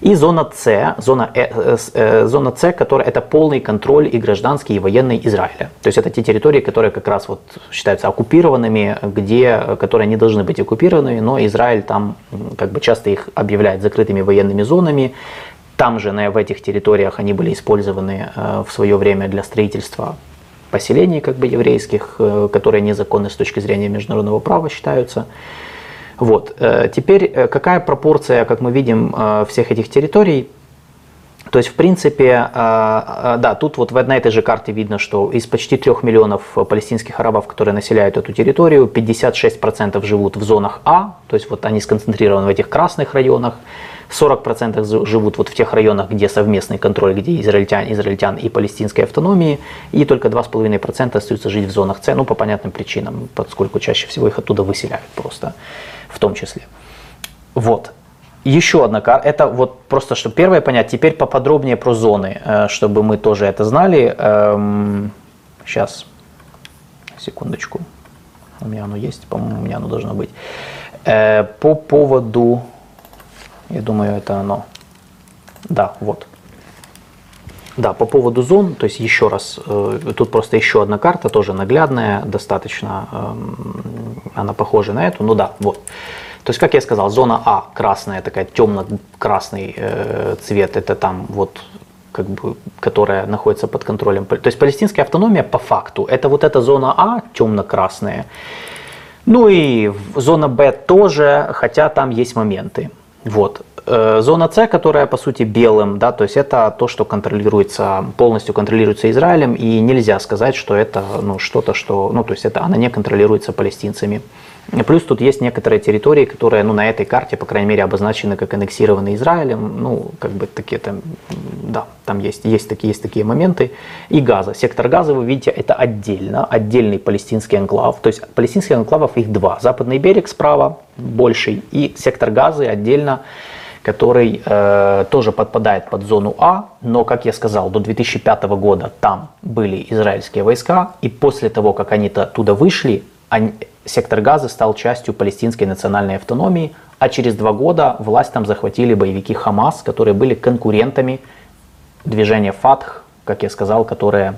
И зона С, зона, э, э, э, зона С, которая это полный контроль и гражданский, и военный Израиля. То есть это те территории, которые как раз вот считаются оккупированными, где, которые не должны быть оккупированы, но Израиль там как бы часто их объявляет закрытыми военными зонами. Там же, в этих территориях, они были использованы в свое время для строительства поселений как бы еврейских, которые незаконны с точки зрения международного права считаются. Вот. Э, теперь э, какая пропорция, как мы видим, э, всех этих территорий? То есть, в принципе, да, тут вот на этой же карте видно, что из почти 3 миллионов палестинских арабов, которые населяют эту территорию, 56% живут в зонах А, то есть вот они сконцентрированы в этих красных районах, 40% живут вот в тех районах, где совместный контроль, где израильтян, израильтян и палестинской автономии, и только 2,5% остаются жить в зонах С, ну по понятным причинам, поскольку чаще всего их оттуда выселяют просто в том числе. Вот. Еще одна карта. Это вот просто, чтобы первое понять. Теперь поподробнее про зоны, э, чтобы мы тоже это знали. Сейчас, эм, секундочку. У меня оно есть, по-моему, у меня оно должно быть. Э, по поводу Я думаю, это оно. Да, вот. Да, по поводу зон, то есть еще раз, э, тут просто еще одна карта, тоже наглядная, достаточно, э, она похожа на эту, ну да, вот. То есть, как я сказал, зона А красная, такая темно-красный э, цвет, это там вот как бы, которая находится под контролем. То есть палестинская автономия по факту это вот эта зона А темно-красная. Ну и зона Б тоже, хотя там есть моменты. Вот. Э, зона С, которая по сути белым, да, то есть это то, что контролируется, полностью контролируется Израилем, и нельзя сказать, что это ну, что-то, что, ну, то есть это она не контролируется палестинцами. Плюс тут есть некоторые территории, которые ну, на этой карте, по крайней мере, обозначены как аннексированы Израилем. Ну, как бы такие там, да, там есть, есть, такие, есть такие моменты. И Газа. Сектор Газа, вы видите, это отдельно, отдельный палестинский анклав. То есть палестинских анклавов их два. Западный берег справа, больший, и сектор Газы отдельно который э, тоже подпадает под зону А, но, как я сказал, до 2005 года там были израильские войска, и после того, как они оттуда вышли, они, сектор Газа стал частью палестинской национальной автономии, а через два года власть там захватили боевики Хамас, которые были конкурентами движения Фатх, как я сказал, которые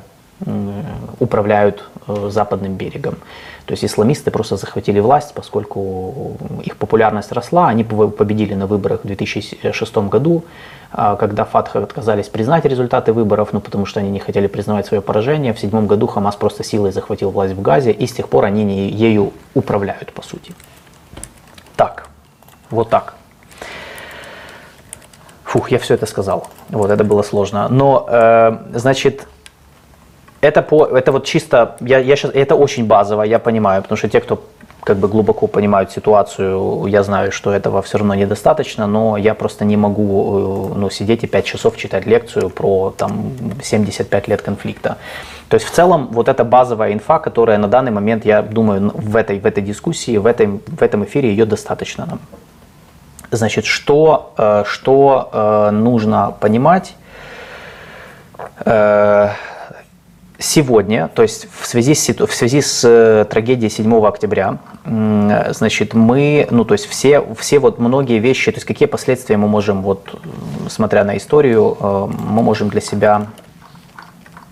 управляют э, западным берегом. То есть исламисты просто захватили власть, поскольку их популярность росла. Они победили на выборах в 2006 году, а, когда Фатх отказались признать результаты выборов, ну потому что они не хотели признавать свое поражение. В седьмом году Хамас просто силой захватил власть в Газе, и с тех пор они не, ею управляют, по сути. Так, вот так. Фух, я все это сказал. Вот, это было сложно. Но, э, значит, это, по, это вот чисто, я, я сейчас, это очень базово, я понимаю, потому что те, кто как бы глубоко понимают ситуацию, я знаю, что этого все равно недостаточно, но я просто не могу э, ну, сидеть и 5 часов читать лекцию про там, 75 лет конфликта. То есть в целом вот эта базовая инфа, которая на данный момент, я думаю, в этой, в этой дискуссии, в, этой, в этом эфире ее достаточно нам. Значит, что, э, что э, нужно понимать? Сегодня, то есть в связи с, в связи с э, трагедией 7 октября, значит, мы, ну, то есть все, все вот многие вещи, то есть какие последствия мы можем, вот, смотря на историю, э, мы можем для себя,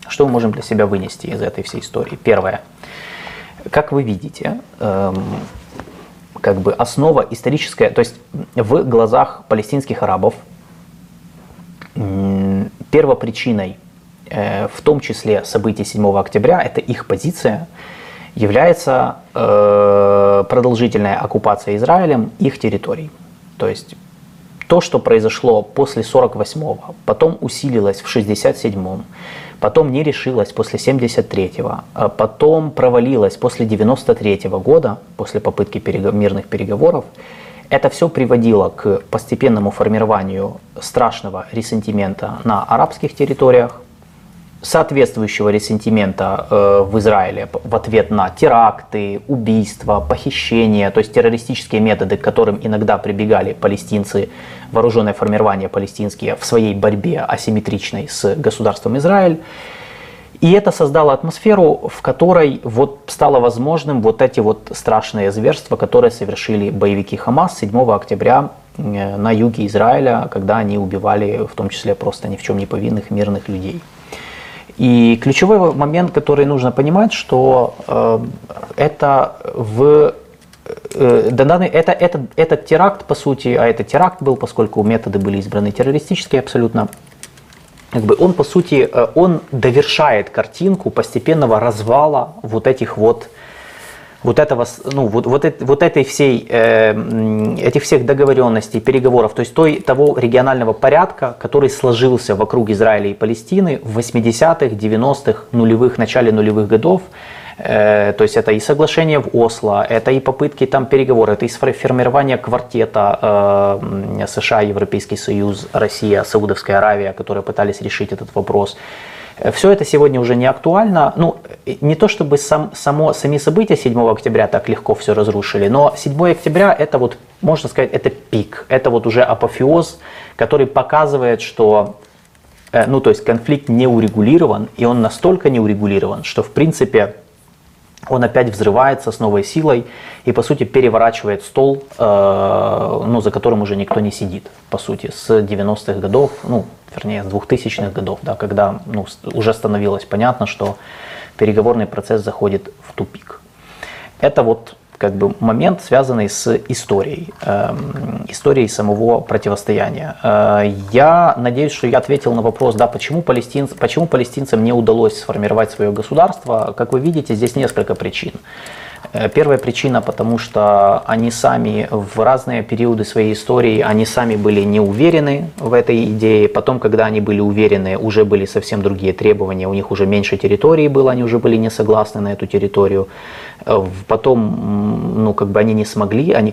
что мы можем для себя вынести из этой всей истории? Первое. Как вы видите, эм, как бы основа историческая, то есть в глазах палестинских арабов первопричиной Э, в том числе событий 7 октября, это их позиция, является э, продолжительная оккупация Израилем их территорий. То есть то, что произошло после 48-го, потом усилилось в 67-м, потом не решилось после 73-го, а потом провалилось после 93-го года, после попытки мирных переговоров, это все приводило к постепенному формированию страшного ресентимента на арабских территориях, соответствующего ресентимента э, в Израиле в ответ на теракты, убийства, похищения, то есть террористические методы, к которым иногда прибегали палестинцы, вооруженное формирование палестинские в своей борьбе асимметричной с государством Израиль. И это создало атмосферу, в которой вот стало возможным вот эти вот страшные зверства, которые совершили боевики Хамас 7 октября э, на юге Израиля, когда они убивали в том числе просто ни в чем не повинных мирных людей. И ключевой момент, который нужно понимать, что э, это в э, данный, это, это, этот теракт, по сути, а это теракт был, поскольку методы были избраны террористические абсолютно, как бы он, по сути, э, он довершает картинку постепенного развала вот этих вот вот этого, ну, вот, вот, вот этой всей, э, этих всех договоренностей, переговоров, то есть той, того регионального порядка, который сложился вокруг Израиля и Палестины в 80-х, 90-х, нулевых, начале нулевых годов, э, то есть это и соглашение в Осло, это и попытки там переговоров, это и формирование квартета э, США, Европейский Союз, Россия, Саудовская Аравия, которые пытались решить этот вопрос. Все это сегодня уже не актуально. Ну, не то чтобы сам, само, сами события 7 октября так легко все разрушили, но 7 октября это вот, можно сказать, это пик, это вот уже апофеоз, который показывает, что э, ну, то есть конфликт не урегулирован, и он настолько не урегулирован, что, в принципе, он опять взрывается с новой силой и, по сути, переворачивает стол, э, ну, за которым уже никто не сидит, по сути, с 90-х годов, ну, вернее, с 2000-х годов, да, когда ну, уже становилось понятно, что переговорный процесс заходит в тупик. Это вот как бы момент, связанный с историей, э, историей самого противостояния. Э, я надеюсь, что я ответил на вопрос, да, почему, палестинц, почему палестинцам не удалось сформировать свое государство. Как вы видите, здесь несколько причин. Э, первая причина, потому что они сами в разные периоды своей истории, они сами были не уверены в этой идее. Потом, когда они были уверены, уже были совсем другие требования, у них уже меньше территории было, они уже были не согласны на эту территорию. Э, потом, ну, как бы они не смогли, они,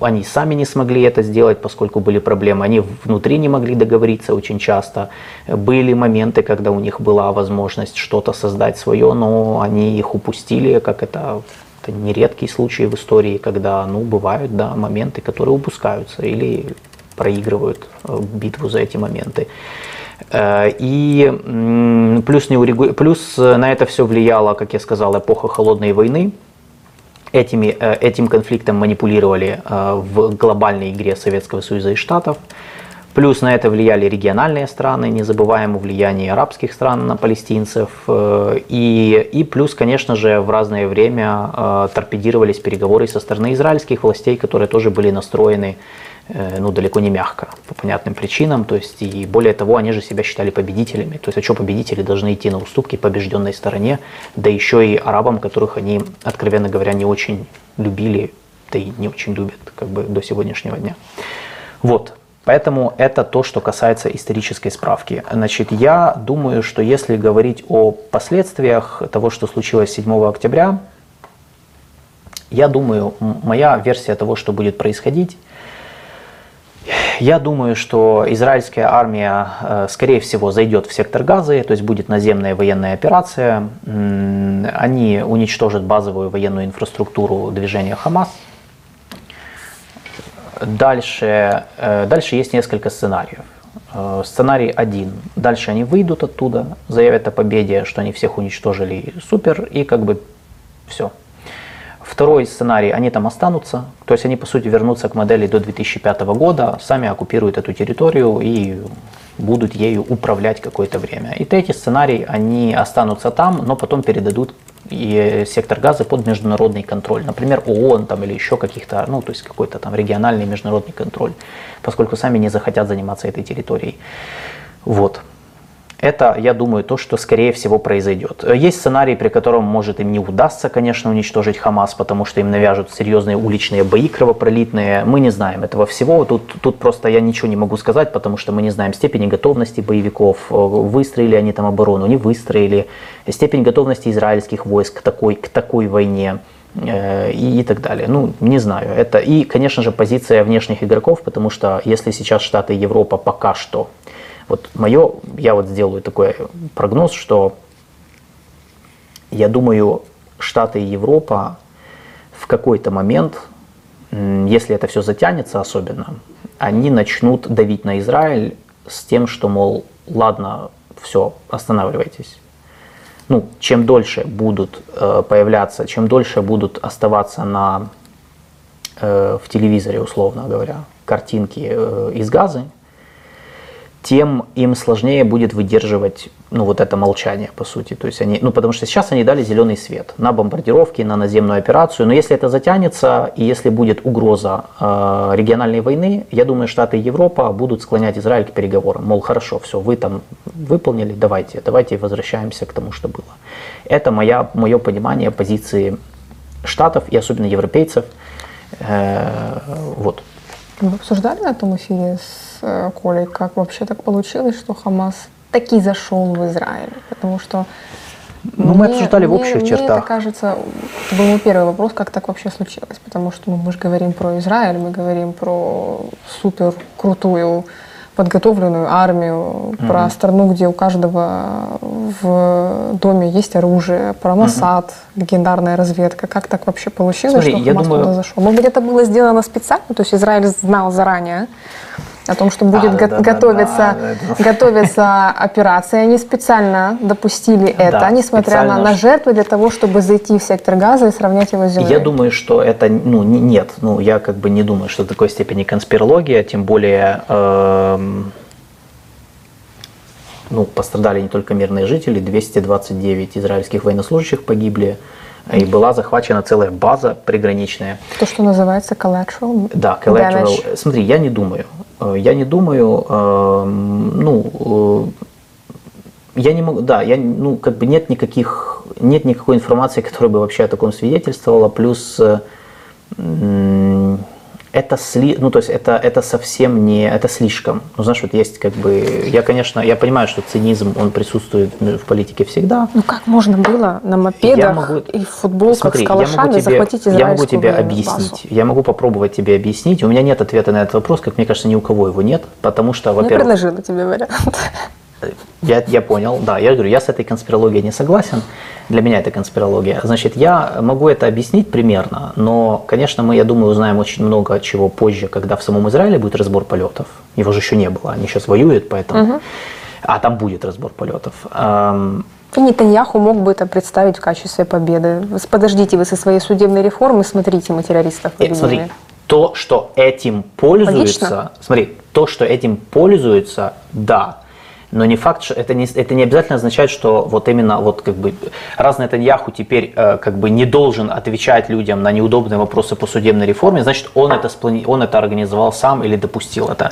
они сами не смогли это сделать, поскольку были проблемы. Они внутри не могли договориться очень часто. Были моменты, когда у них была возможность что-то создать свое, но они их упустили, как это это не редкий случай в истории, когда, ну, бывают, да, моменты, которые упускаются или проигрывают э, битву за эти моменты. Э, и плюс, не урегу... плюс на это все влияла, как я сказал, эпоха холодной войны. Этими, э, этим конфликтом манипулировали в глобальной игре Советского Союза и Штатов. Плюс на это влияли региональные страны, не забываем о влиянии арабских стран на палестинцев. Э, и, и плюс, конечно же, в разное время э, торпедировались переговоры со стороны израильских властей, которые тоже были настроены э, ну, далеко не мягко, по понятным причинам. То есть, и более того, они же себя считали победителями. То есть, а что победители должны идти на уступки побежденной стороне, да еще и арабам, которых они, откровенно говоря, не очень любили, да и не очень любят как бы до сегодняшнего дня. Вот, Поэтому это то, что касается исторической справки. Значит, я думаю, что если говорить о последствиях того, что случилось 7 октября, я думаю, моя версия того, что будет происходить, я думаю, что израильская армия, э, скорее всего, зайдет в сектор Газы, то есть будет наземная военная операция. Они уничтожат базовую военную инфраструктуру движения Хамас – Дальше, э, дальше есть несколько сценариев. Э, сценарий один. Дальше они выйдут оттуда, заявят о победе, что они всех уничтожили, супер, и как бы все. Второй сценарий, они там останутся, то есть они по сути вернутся к модели до 2005 года, сами оккупируют эту территорию и будут ею управлять какое-то время. И третий сценарий, они останутся там, но потом передадут и сектор газа под международный контроль, например, ООН там, или еще каких-то, ну, то есть какой-то там региональный международный контроль, поскольку сами не захотят заниматься этой территорией. Вот. Это, я думаю, то, что скорее всего произойдет. Есть сценарий, при котором может им не удастся, конечно, уничтожить Хамас, потому что им навяжут серьезные уличные бои кровопролитные. Мы не знаем этого всего. Тут, тут просто я ничего не могу сказать, потому что мы не знаем степени готовности боевиков. Выстроили они там оборону, не выстроили. Степень готовности израильских войск к такой, к такой войне э, и, и так далее. Ну, не знаю. Это и, конечно же, позиция внешних игроков, потому что если сейчас Штаты и Европа пока что вот мое, я вот сделаю такой прогноз, что я думаю, Штаты и Европа в какой-то момент, если это все затянется особенно, они начнут давить на Израиль с тем, что, мол, ладно, все, останавливайтесь. Ну, чем дольше будут э, появляться, чем дольше будут оставаться на, э, в телевизоре, условно говоря, картинки э, из газы, тем им сложнее будет выдерживать ну, вот это молчание, по сути. То есть они, ну, потому что сейчас они дали зеленый свет на бомбардировки, на наземную операцию. Но если это затянется, и если будет угроза э, региональной войны, я думаю, Штаты и Европа будут склонять Израиль к переговорам. Мол, хорошо, все, вы там выполнили, давайте, давайте возвращаемся к тому, что было. Это моя, мое понимание позиции Штатов и особенно европейцев. Э, вот. Вы обсуждали на том эфире с Э, Колей, как вообще так получилось, что Хамас таки зашел в Израиль? Потому что ну, мне, мы обсуждали в общих мне, чертах. Мне это кажется, это был мой первый вопрос, как так вообще случилось. Потому что ну, мы же говорим про Израиль, мы говорим про супер крутую подготовленную армию, mm-hmm. про страну, где у каждого в доме есть оружие, про Масад, mm-hmm. легендарная разведка. Как так вообще получилось, Смотри, что Хамас думаю... туда зашел? Может быть, это было сделано специально, то есть Израиль знал заранее, О том, что будет А, го- да, да, готовиться, да, это- готовиться операция. Они специально допустили это, Да, несмотря на, на жертвы, для того, чтобы зайти в сектор газа и сравнять его с землей. Я думаю, что это, ну, не- нет, ну, я как бы не думаю, что в такой степени конспирология, тем более, эм, ну, пострадали не только мирные жители, 229 израильских военнослужащих погибли, и была захвачена целая база приграничная. То, что называется collateral Да, collateral. damage. Смотри, я не думаю. Э, Я не думаю, эм, ну, э, я не могу, да, я, ну, как бы нет никаких, нет никакой информации, которая бы вообще о таком свидетельствовала, плюс э, это сли, ну, то есть это, это совсем не, это слишком. Ну, знаешь, вот есть как бы, я, конечно, я понимаю, что цинизм, он присутствует в политике всегда, Ну как можно было на мопедах Я могу- и в футболках Смотри, с я могу калашами тебе, захватить я могу израильскую тебе объяснить. базу? Я могу попробовать тебе объяснить. У меня нет ответа на этот вопрос, как мне кажется, ни у кого его нет, потому что, Я во-первых, предложила тебе вариант. Я, я понял, да, я говорю, я с этой конспирологией не согласен. Для меня это конспирология. Значит, я могу это объяснить примерно, но, конечно, мы, я думаю, узнаем очень много чего позже, когда в самом Израиле будет разбор полетов. Его же еще не было, они сейчас воюют, поэтому... А там будет разбор полетов. И Нетаньяху мог бы это представить в качестве победы. Подождите вы со своей судебной реформы, смотрите, мы террористов победили. Смотри, то, что этим пользуются, Логично. смотри, то, что этим пользуются, да. Но не факт, что это не, это не обязательно означает, что вот именно вот как бы раз Нетаньяху теперь э, как бы не должен отвечать людям на неудобные вопросы по судебной реформе, значит он это сплани- он это организовал сам или допустил это.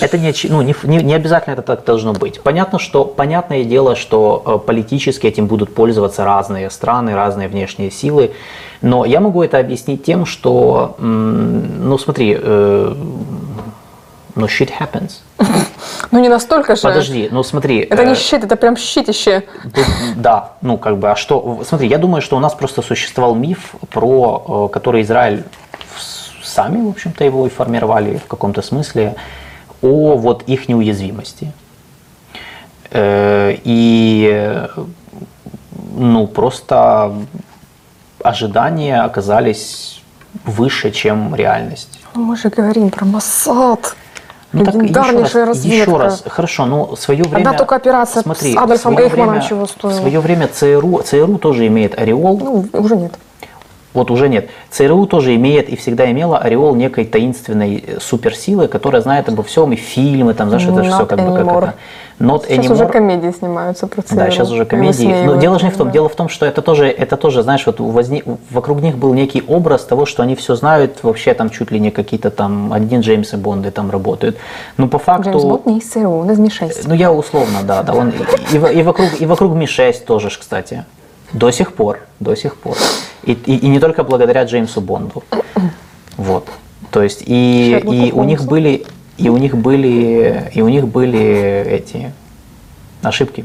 это не, очи- ну, не, не, не обязательно это так должно быть. Понятно, что понятное дело, что э, политически этим будут пользоваться разные страны, разные внешние силы. Но я могу это объяснить тем, что, ну смотри, э, ну shit happens. Ну не настолько же. Подожди, ну смотри. Это э, не щит, это прям щитище. Да, ну как бы, а что? Смотри, я думаю, что у нас просто существовал миф, про, э, который Израиль сами, в общем-то, его и формировали в каком-то смысле, о вот их неуязвимости. Э, И, э, ну, просто ожидания оказались выше, чем реальность. Мы же говорим про Моссад. Ну, так еще раз, разведка. еще раз, хорошо, ну, в свое время... только операция с Адольфом Эйхманом чего стоила. В свое время ЦРУ, ЦРУ тоже имеет ореол, Ну, уже нет. Вот уже нет. ЦРУ тоже имеет и всегда имела ореол некой таинственной э, суперсилы, которая знает обо всем, и фильмы, там, знаешь, это же все как бы как anymore. это. Not Сейчас anymore. уже комедии снимаются про ЦРУ. Да, сейчас уже комедии. Но дело же не в том. да. Дело в том, что это тоже, это тоже, знаешь, вот возник, вокруг них был некий образ того, что они все знают, вообще там чуть ли не какие-то там один Джеймсы Бонды там работают. Но по факту... Джеймс Бонд не из ЦРУ, он из Ми-6. Ну, я условно, да. да он, и, и- вокруг, и вокруг Ми-6 тоже, кстати. До сих пор, до сих пор. И, и, и не только благодаря Джеймсу Бонду. Вот. То есть, и, Шерлоку и у них были, и у них были, и у них были эти ошибки.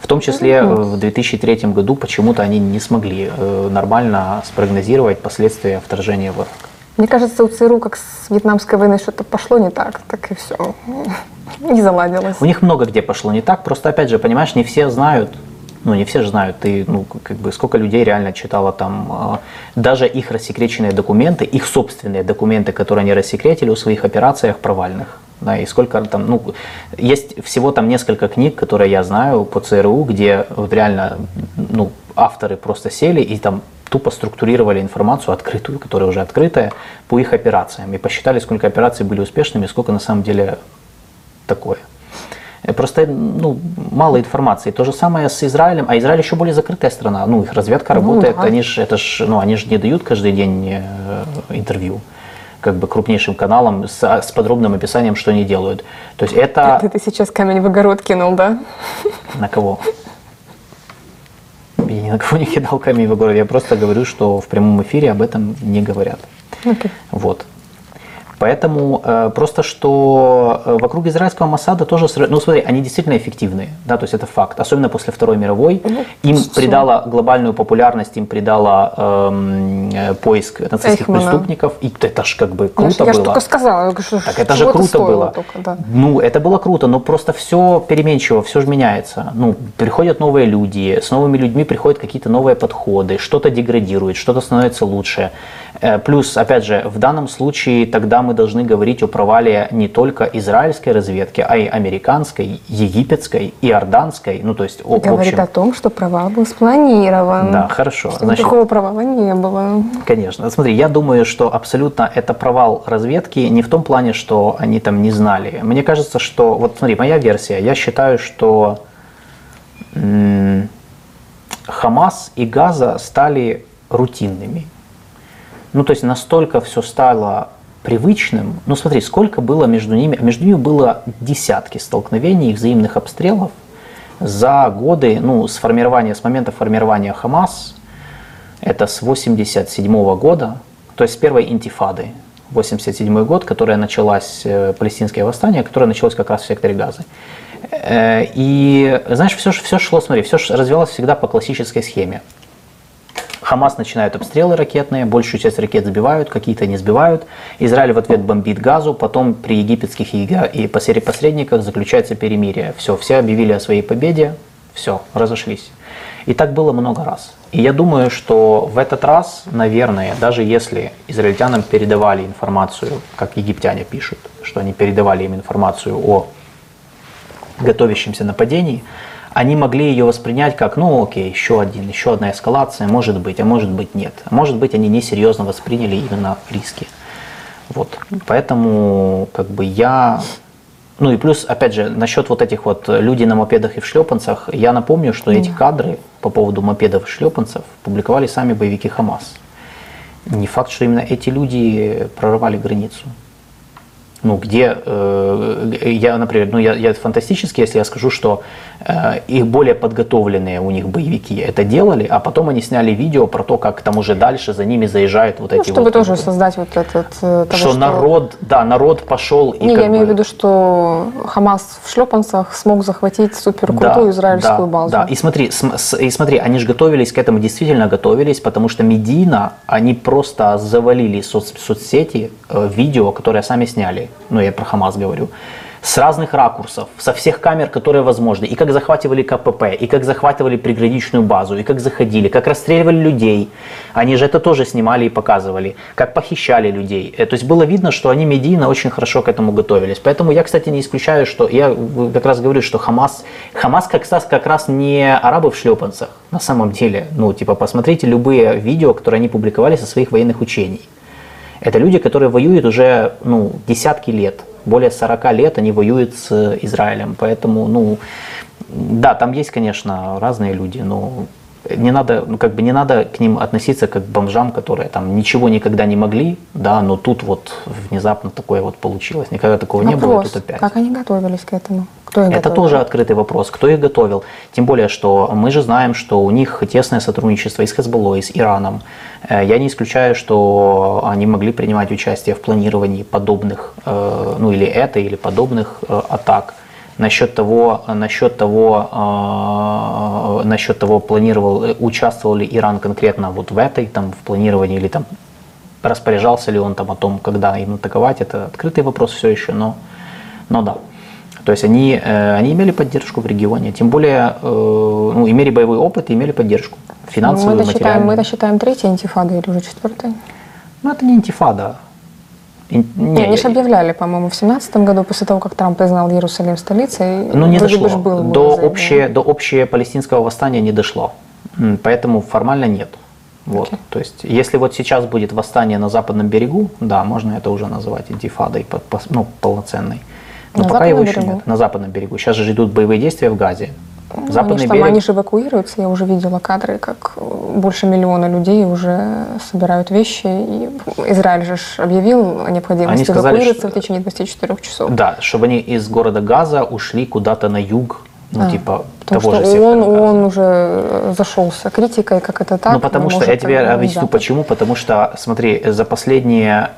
В том числе в 2003 году почему-то они не смогли э, нормально спрогнозировать последствия вторжения в Ирак. Мне кажется, у ЦРУ, как с Вьетнамской войной, что-то пошло не так, так и все. Не заладилось. У них много где пошло не так, просто опять же, понимаешь, не все знают, ну не все же знают, ты, ну как бы сколько людей реально читало там, э, даже их рассекреченные документы, их собственные документы, которые они рассекретили о своих операциях провальных. Да, и сколько там, ну, есть всего там несколько книг, которые я знаю по ЦРУ, где вот реально, ну, авторы просто сели и там тупо структурировали информацию открытую, которая уже открытая, по их операциям. И посчитали, сколько операций были успешными, сколько на самом деле такое. Просто ну, мало информации. То же самое с Израилем, а Израиль еще более закрытая страна. Ну, их разведка работает, да. они же это ж, ну, они же не дают каждый день э, интервью как бы крупнейшим каналам с, с подробным описанием, что они делают. То есть это Ты, ты сейчас камень в огород кинул, да? на кого? Я ни на кого не кидал камень в огород. Я просто говорю, что в прямом эфире об этом не говорят. Окей. Вот. Поэтому э, просто что э, вокруг израильского Моссада тоже, ну смотри, они действительно эффективные, да, то есть это факт, особенно после Второй мировой. им всё. придала глобальную популярность, им придала эм, э, поиск нацистских Эйхмана. преступников, и это ж как бы Я, круто я было. только сказала, я что Так это же круто было. только, да. Ну, это было круто, но просто все переменчиво, все же меняется. Ну, приходят новые люди, с новыми людьми приходят какие-то новые подходы, что-то деградирует, что-то становится лучше. Э, плюс, опять же, в данном случае тогда мы должны говорить о провале не только израильской разведки, а и американской, египетской, иорданской. Ну, то есть, о, Говорит общем, о том, что провал был спланирован. Да, хорошо. Что Значит, никакого провала не было. Конечно. Смотри, я думаю, что абсолютно это провал разведки не в том плане, что они там не знали. Мне кажется, что... Вот смотри, моя версия. Я считаю, что Хамас и Газа стали рутинными. Ну, то есть настолько все стало привычным. Ну, смотри, сколько было между ними. Между ними было десятки столкновений, взаимных обстрелов за годы, ну, с формирования, с момента формирования Хамас, это с 87 года, то есть с первой интифады, 87 год, которая началась, э, палестинское восстание, которое началось как раз в секторе Газы. Э, И, знаешь, все, все шло, смотри, все развивалось всегда по классической схеме. Хамас начинают обстрелы ракетные, большую часть ракет сбивают, какие-то не сбивают. Израиль в ответ бомбит газу, потом при египетских и посредниках заключается перемирие. Все, все объявили о своей победе, все, разошлись. И так было много раз. И я думаю, что в этот раз, наверное, даже если израильтянам передавали информацию, как египтяне пишут, что они передавали им информацию о готовящемся нападении, они могли ее воспринять как, ну окей, еще один, еще одна эскалация, может быть, а может быть нет. А может быть они несерьезно восприняли именно риски. Вот. Поэтому как бы я... Ну и плюс, опять же, насчет вот этих вот людей на мопедах и в шлепанцах, я напомню, что эти кадры по поводу мопедов и шлепанцев публиковали сами боевики Хамас. Не факт, что именно эти люди прорывали границу ну, где э, я, например, ну, я, я фантастически, если я скажу, что э, их более подготовленные у них боевики это делали, а потом они сняли видео про то, как там уже дальше за ними заезжают вот Ну, эти чтобы вот... тоже создать вот этот... э, того, что, народ, да, народ пошел и Не, я имею в бы- виду, что Хамас в шлепанцах смог захватить суперкрутую израильскую да, базу. Да, и смотри, см- с- и смотри, они же готовились к этому, действительно готовились, потому что Медина, они просто завалили соц- соцсети э, видео, которые сами сняли, ну я про Хамас говорю, с разных ракурсов, со всех камер, которые возможны, и как захватывали КПП, и как захватывали приграничную базу, и как заходили, как расстреливали людей. Они же это тоже снимали и показывали, как похищали людей. Э, То есть было видно, что они медийно очень хорошо к этому готовились. Поэтому я, кстати, не исключаю, что я э, как раз говорю, что Хамас, Хамас как раз, как раз не арабы в шлепанцах, на самом деле. Ну, типа, посмотрите любые видео, которые они публиковали со своих военных учений. Это люди, которые воюют уже ну, десятки лет, более 40 лет они воюют с Израилем. Поэтому, ну, да, там есть, конечно, разные люди, но не надо, ну, как бы не надо к ним относиться как к бомжам, которые там ничего никогда не могли, да, но тут вот внезапно такое вот получилось. Никогда такого не было, и Вопрос, тут опять. как они готовились к этому? Кто их Это готовил? тоже открытый вопрос, кто их готовил. Тем более, что мы же знаем, что у них тесное сотрудничество и с Хезболлой, и с Ираном. Э, Я не исключаю, что они могли принимать участие в планировании подобных, э, ну или этой, или подобных э, атак. Насчет того, насчет того, э, насчет того, планировал, э, участвовал ли Иран конкретно вот в этой, там, в планировании, или там распоряжался ли он там о том, когда им атаковать, это открытый вопрос все еще, но, но да. То есть они, э, они имели поддержку в регионе, тем более э, ну, имели боевой опыт и имели поддержку финансовую, мы это считаем, мы это считаем третьей интифадой или уже четвертой? Ну это не интифада. Не, они же объявляли, по-моему, в семнадцатом году, после того, как Трамп признал Иерусалим столицей. Ну, не дошло. ж было до, общее, до общее палестинского восстания не дошло. Поэтому формально нет. Вот. Окей. То есть, если вот сейчас будет восстание на западном берегу, да, можно это уже называть интифадой ну, полноценной. Но На пока его еще берегу? нет. На западном берегу. Сейчас же идут боевые действия в Газе. Ну, они, Западный там, берег. они же эвакуируются, я уже видела кадры, как э, больше миллиона людей уже собирают вещи. И Израиль же объявил о необходимости Они сказали, эвакуироваться что- в течение 24 часов. Да, чтобы они из города Газа ушли куда-то на юг, ну, А, типа Потому того же что сектора он, Газа. он уже э, зашелся критикой, как это так. Ну, потому что, я тебе это объясню почему. Потому что, смотри, за последние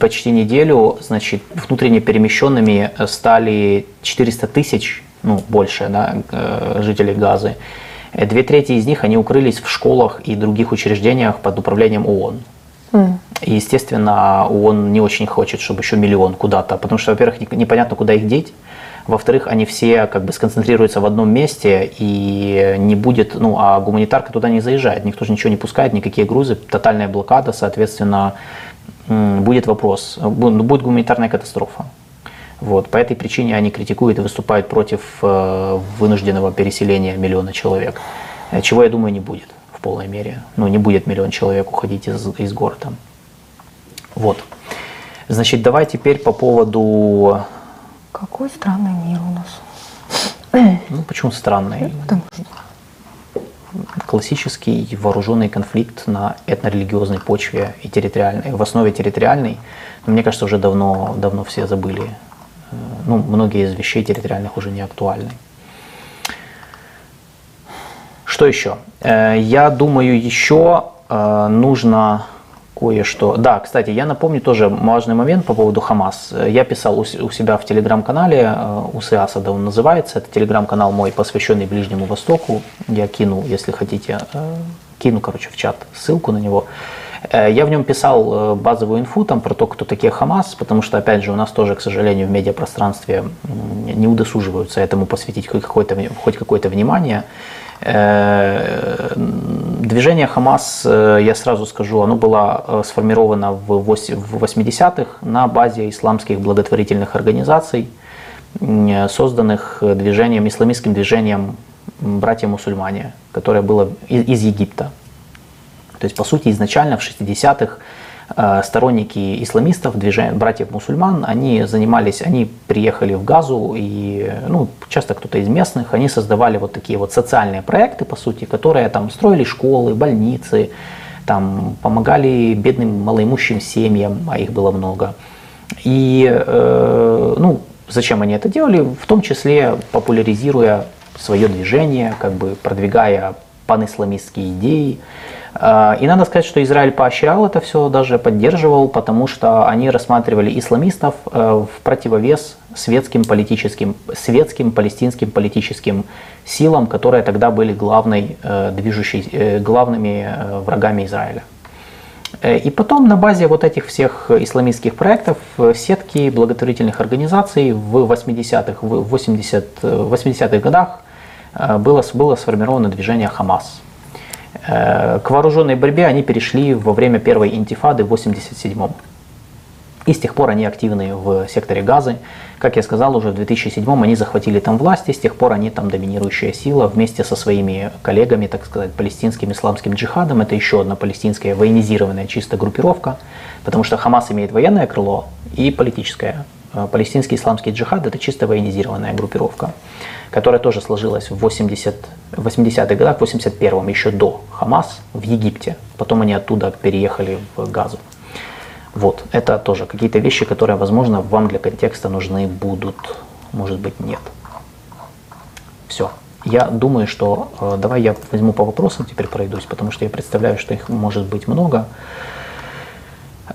почти неделю, значит, внутренне перемещенными стали 400 тысяч, ну, больше, да, э, жителей Газы. Э, Две трети из них, они укрылись в школах и других учреждениях под управлением ООН. М. И, естественно, ООН не очень хочет, чтобы еще миллион куда-то, потому что, во-первых, не- непонятно, куда их деть, Во-вторых, они все как бы сконцентрируются в одном месте и не будет, ну, а гуманитарка туда не заезжает, никто же ничего не пускает, никакие грузы, тотальная блокада, соответственно, будет вопрос, будет гуманитарная катастрофа. Вот, по этой причине они критикуют и выступают против э, вынужденного переселения миллиона человек, э, чего, я думаю, не будет в полной мере. Ну, не будет миллион человек уходить из, из города. Вот. Значит, давай теперь по поводу... Какой странный мир у нас. Ну, почему странный? Потому что классический вооруженный конфликт на этнорелигиозной почве и территориальной, в основе территориальной, мне кажется, уже давно, давно все забыли. Э, ну, многие из вещей территориальных уже не актуальны. Что еще? Э, я думаю, еще э, нужно кое-что. Да, кстати, я напомню тоже важный момент по поводу Хамас. Я писал у себя в телеграм-канале, у Сиасада он называется, это телеграм-канал мой, посвященный Ближнему Востоку. Я кину, если хотите, кину, короче, в чат ссылку на него. Э, я в нем писал базовую инфу там про то, кто такие Хамас, потому что, опять же, у нас тоже, к сожалению, в медиапространстве не удосуживаются этому посвятить хоть какое-то, хоть какое-то внимание. Э, движение Хамас, э, я сразу скажу, оно было э, сформировано в 80-х на базе исламских благотворительных организаций, созданных движением, исламистским движением «Братья-мусульмане», которое было из Египта. То есть, по сути, изначально в 60-х Э, сторонники исламистов, движения братьев-мусульман, они занимались, они приехали в Газу, и ну, часто кто-то из местных, они создавали вот такие вот социальные проекты, по сути, которые там строили школы, больницы, там помогали бедным малоимущим семьям, а их было много. И э, ну, зачем они это делали? В том числе популяризируя свое движение, как бы продвигая панисламистские идеи. А, и надо сказать, что Израиль поощрял это все, даже поддерживал, потому что они рассматривали исламистов э, в противовес светским политическим, светским палестинским политическим силам, которые тогда были главной, э, движущей, э, главными врагами Израиля. И потом на базе вот этих всех исламистских проектов сетки благотворительных организаций в 80-х, в 80, 80-х годах было, было сформировано движение Хамас – к вооруженной борьбе они перешли во время первой интифады в 1987 и с тех пор они активны в секторе Газы. Как я сказал, уже в 2007 они захватили там власти, с тех пор они там доминирующая сила вместе со своими коллегами, так сказать, палестинским исламским джихадом. Это еще одна палестинская военизированная чисто группировка, потому что Хамас имеет военное крыло и политическое. Э, палестинский исламский джихад – это чисто военизированная группировка которая тоже сложилась в 80, 80-х годах, в 81-м, еще до Хамас, в Египте. Потом они оттуда переехали в Газу. Вот, это тоже какие-то вещи, которые, возможно, вам для контекста нужны будут, может быть, нет. Все. Я думаю, что э, давай я возьму по вопросам теперь пройдусь, потому что я представляю, что их может быть много.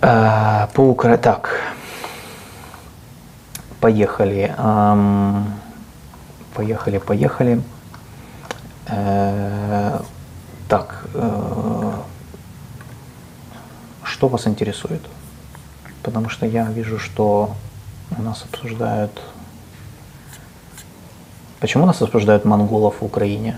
Э, по Укра... Так, поехали. Эм, поехали, поехали. Э, так, э, что вас интересует? Потому что я вижу, что у нас обсуждают... Почему нас обсуждают монголов в Украине?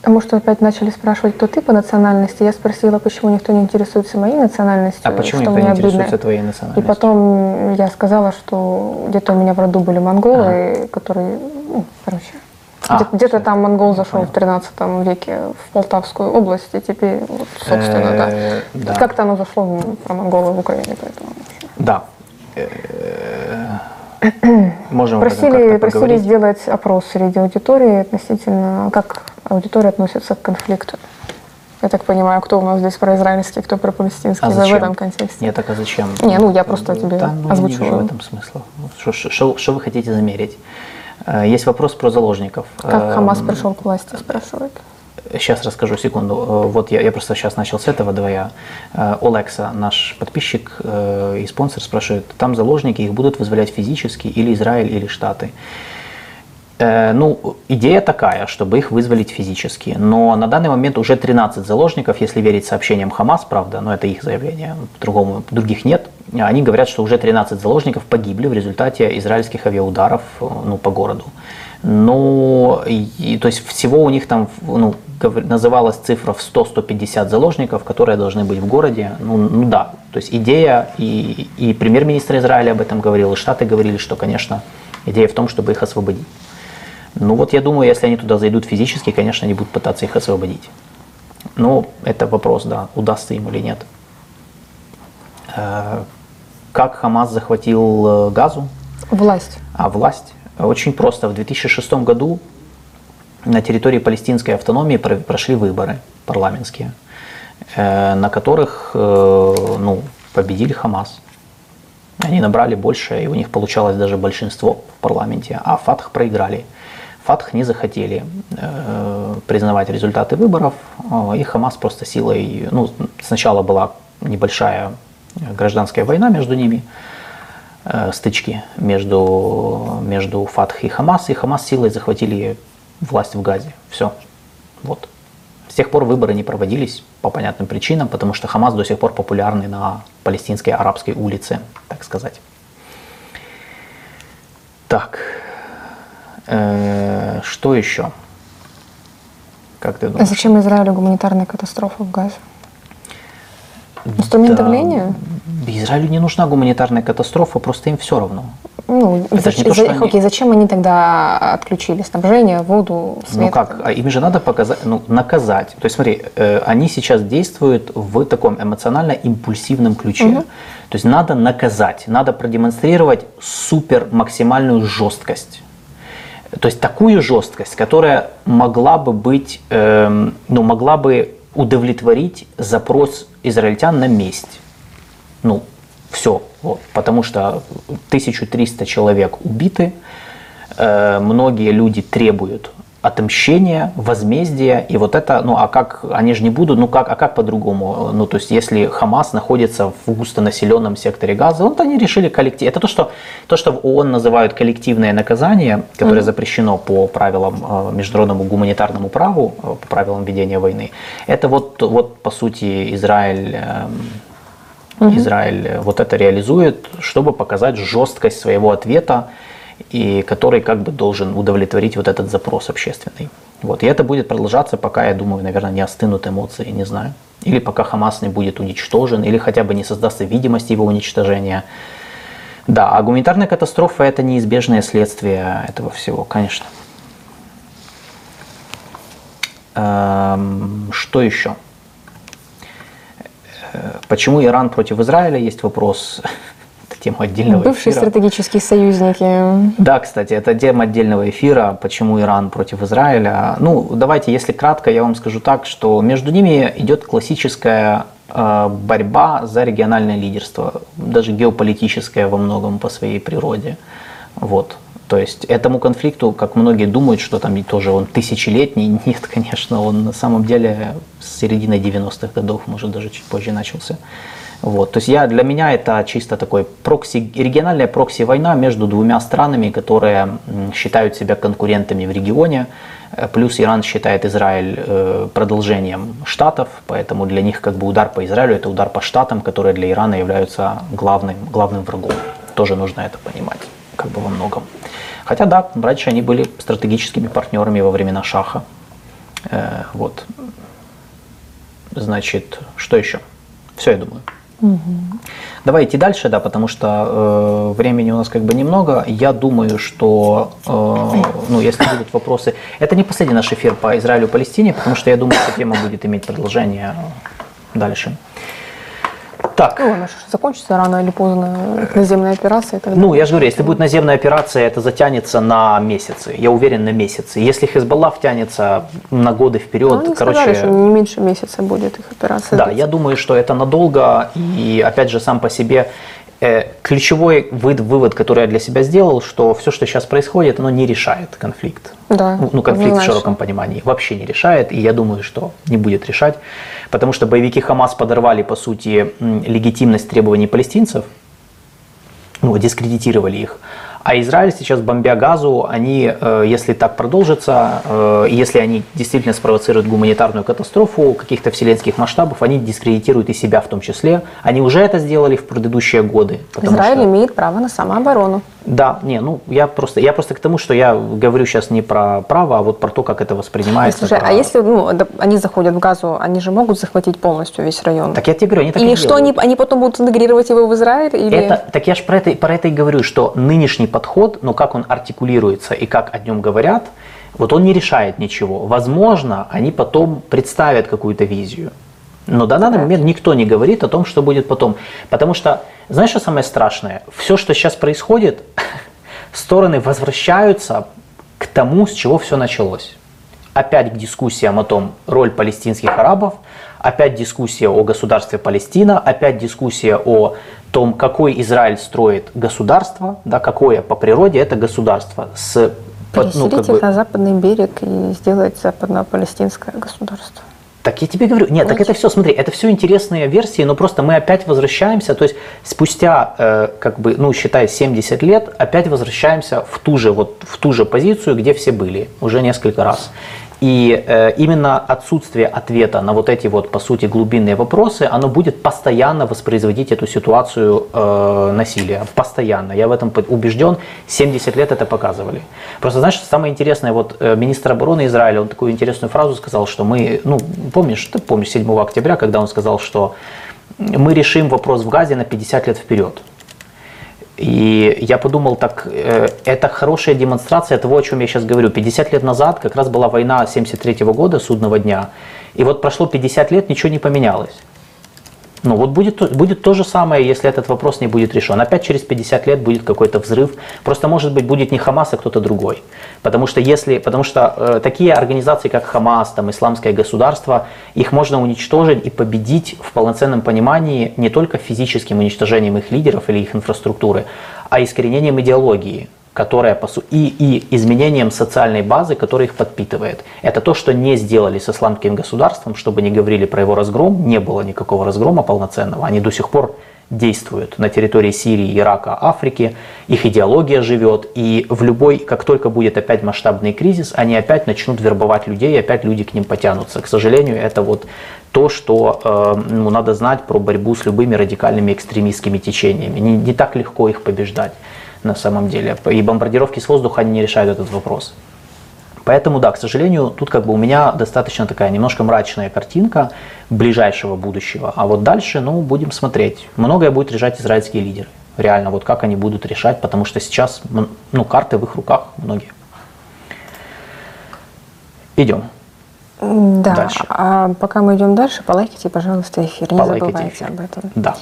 Потому что опять начали спрашивать, кто ты по национальности. Я спросила, почему никто не интересуется моей национальностью. А почему никто не интересуется твоей национальностью? И потом я сказала, что где-то у меня в роду были монголы, ага. которые, ну, короче, а, где-то там монгол зашел в 13 веке в Полтавскую область, и теперь, вот, собственно, да. да. Как-то оно зашло про монголы в Украине, поэтому. Да. Можем просили, просили сделать опрос среди аудитории относительно, как аудитория относится к конфликту. Я так понимаю, кто у нас здесь про израильский, кто про палестинский а в этом контексте. Нет, так а зачем? Не, ну я просто тебе да, ну, озвучиваю. Не в этом смысла. Что вы хотите замерить? Э, есть вопрос про заложников. Как Хамас эм, пришел к власти, спрашивают. Сейчас расскажу, секунду. Э, вот я, я просто сейчас начал с этого, давай я. Э, Олекса, наш подписчик и спонсор, спрашивает, там заложники, их будут вызволять физически или Израиль, или Штаты. Э, ну, идея такая, чтобы их вызволить физически. Но на данный момент уже 13 заложников, если верить сообщениям Хамас, правда, но это их заявление, по-другому, других нет. Они говорят, что уже 13 заложников погибли в результате израильских авиаударов ну, по городу. Ну, и, то есть всего у них там ну, называлась цифра в 100-150 заложников, которые должны быть в городе. Ну, ну да, то есть идея, и, и премьер-министр Израиля об этом говорил, и Штаты говорили, что, конечно, идея в том, чтобы их освободить. Ну вот я думаю, если они туда зайдут физически, конечно, они будут пытаться их освободить. Но это вопрос, да, удастся им или нет. Э, как Хамас захватил э, Газу? Власть. А, власть. Очень просто. В 2006 году на территории палестинской автономии прошли выборы парламентские, э, на которых ну, победили Хамас. Они набрали больше, и у них получалось даже большинство в парламенте, а Фатх проиграли. Фатх не захотели э, признавать результаты выборов, э, и Хамас просто силой, ну, сначала была небольшая гражданская война между ними, э, стычки между, между Фатх и Хамас, и Хамас силой захватили власть в Газе. Все. Вот. С тех пор выборы не проводились по понятным причинам, потому что Хамас до сих пор популярный на палестинской арабской улице, так сказать. Так, Э, что еще? Как ты а думаешь? зачем Израилю гуманитарная катастрофа в Газе? Инструмент да, давления? Израилю не нужна гуманитарная катастрофа, просто им все равно. Ну, это зачем, то, за, они... зачем они тогда отключили снабжение, воду, свет? Ну как, а им же надо показать, ну, наказать. То есть смотри, э, они сейчас действуют в таком эмоционально-импульсивном ключе. Угу. То есть надо наказать, надо продемонстрировать супер максимальную жесткость. То есть такую жесткость, которая могла бы быть, э, ну, могла бы удовлетворить запрос израильтян на месть. Ну, все. Вот, потому что 1300 человек убиты, э, многие люди требуют отмщение, возмездие, и вот это, ну а как, они же не будут, ну как, а как по-другому? Ну то есть если Хамас находится в густонаселенном секторе Газа, вот они решили коллектив, это то, что, то, что в ООН называют коллективное наказание, которое mm-hmm. запрещено по правилам э, международному гуманитарному праву, э, по правилам ведения войны, это вот, вот по сути Израиль mm-hmm. Израиль вот это реализует, чтобы показать жесткость своего ответа и который как бы должен удовлетворить вот этот запрос общественный. Вот. И это будет продолжаться, пока, я думаю, наверное, не остынут эмоции, не знаю. Или пока Хамас не будет уничтожен, или хотя бы не создастся видимость его уничтожения. Да, а гуманитарная катастрофа – это неизбежное следствие этого всего, конечно. Эм, что еще? Почему Иран против Израиля? Есть вопрос тема отдельного Бывшие эфира. стратегические союзники. Да, кстати, это тема отдельного эфира, почему Иран против Израиля. Ну, давайте, если кратко, я вам скажу так, что между ними идет классическая э, борьба за региональное лидерство, даже геополитическое во многом по своей природе. Вот. То есть этому конфликту, как многие думают, что там тоже он тысячелетний, нет, конечно, он на самом деле с середины 90-х годов, может даже чуть позже начался. Вот. То есть я, для меня это чисто такой прокси, региональная прокси-война между двумя странами, которые считают себя конкурентами в регионе. Э, плюс Иран считает Израиль э, продолжением Штатов, поэтому для них как бы удар по Израилю это удар по Штатам, которые для Ирана являются главным, главным врагом. Тоже нужно это понимать, как бы во многом. Хотя да, раньше они были стратегическими партнерами во времена Шаха. Э, вот. Значит, что еще? Все, я думаю. Угу. Давай идти дальше, да, потому что э, времени у нас как бы немного. Я думаю, что, э, ну, если будут вопросы, это не последний наш эфир по Израилю и Палестине, потому что я думаю, что тема будет иметь продолжение дальше. Так. Ну, она закончится рано или поздно, наземная операция. Тогда ну, я же говорю, если будет наземная операция, это затянется на месяцы. Я уверен, на месяцы. Если Хезбалла втянется на годы вперед, ну, короче... Сказали, что не меньше месяца будет их операция. Да, я думаю, что это надолго. И, опять же, сам по себе ключевой вывод, который я для себя сделал, что все, что сейчас происходит, оно не решает конфликт. Да, ну, конфликт однозначно. в широком понимании вообще не решает, и я думаю, что не будет решать, потому что боевики Хамас подорвали, по сути, легитимность требований палестинцев, ну, дискредитировали их, А Израиль сейчас, бомбя газу, они, э, если так продолжится, э, если они действительно спровоцируют гуманитарную катастрофу каких-то вселенских масштабов, они дискредитируют и себя в том числе. Они уже это сделали в предыдущие годы. Израиль что... имеет право на самооборону. Да, не, ну я просто, я просто к тому, что я говорю сейчас не про право, а вот про то, как это воспринимается. Слушай, про... а если ну, они заходят в газу, они же могут захватить полностью весь район? Так я тебе говорю, они так и, и что они, они потом будут интегрировать его в Израиль? Или... Это, так я же про это, про это и говорю, что нынешний подход, но как он артикулируется и как о нем говорят, вот он не решает ничего. Возможно, они потом представят какую-то визию. Но до данный момент никто не говорит о том, что будет потом. Потому что, знаешь, что самое страшное? Все, что сейчас происходит, стороны возвращаются к тому, с чего все началось. Опять к дискуссиям о том, роль палестинских арабов, опять дискуссия о государстве Палестина, опять дискуссия о том, какой Израиль строит государство, да, какое по природе это государство с Переселить ну, как бы... на западный берег и сделать западно-палестинское государство. Так я тебе говорю, нет, Значит. так это все, смотри, это все интересные версии, но просто мы опять возвращаемся, то есть спустя, э, как бы, ну, считай, 70 лет, опять возвращаемся в ту же, вот, в ту же позицию, где все были, уже несколько раз. И э, именно отсутствие ответа на вот эти вот, по сути, глубинные вопросы, оно будет постоянно воспроизводить эту ситуацию э, насилия. Постоянно. Я в этом убежден. 70 лет это показывали. Просто, знаешь, самое интересное, вот э, министр обороны Израиля, он такую интересную фразу сказал, что мы, ну, помнишь, ты помнишь 7 октября, когда он сказал, что мы решим вопрос в Газе на 50 лет вперед. И я подумал, так, э, это хорошая демонстрация того, о чем я сейчас говорю. 50 лет назад как раз была война 73 -го года, судного дня, и вот прошло 50 лет, ничего не поменялось. Ну вот будет, будет то же самое, если этот вопрос не будет решен. Опять через 50 лет будет какой-то взрыв. Просто может быть будет не Хамас, а кто-то другой. Потому что, если, потому что э, такие организации, как Хамас, там, Исламское государство, их можно уничтожить и победить в полноценном понимании не только физическим уничтожением их лидеров или их инфраструктуры, а искоренением идеологии которая по су... и, и изменением социальной базы, которая их подпитывает. Это то, что не сделали с исламским государством, чтобы не говорили про его разгром, не было никакого разгрома полноценного. Они до сих пор действуют на территории Сирии, Ирака, Африки, их идеология живет, и в любой, как только будет опять масштабный кризис, они опять начнут вербовать людей, и опять люди к ним потянутся. К сожалению, это вот то, что э, ну, надо знать про борьбу с любыми радикальными экстремистскими течениями. Не, не так легко их побеждать на самом деле. И бомбардировки с воздуха они не решают этот вопрос. Поэтому, да, к сожалению, тут как бы у меня достаточно такая немножко мрачная картинка ближайшего будущего. А вот дальше, ну, будем смотреть. Многое будет решать израильские лидеры. Реально, вот как они будут решать, потому что сейчас, ну, карты в их руках многие. Идем. Да, дальше. а пока мы идем дальше, полайкайте, пожалуйста, эфир. Не полайкайте забывайте эфир. об этом. Да.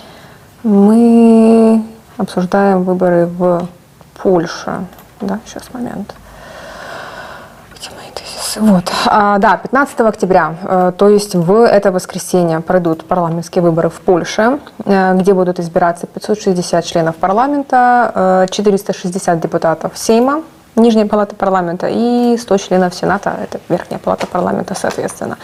Мы обсуждаем выборы в Польше. Да, сейчас момент. Вот. А, да, 15 октября, э, то есть в это воскресенье пройдут парламентские выборы в Польше, э, где будут избираться 560 членов парламента, 460 э, депутатов Сейма, Нижняя палата парламента и 100 членов Сената, это Верхняя палата парламента, соответственно.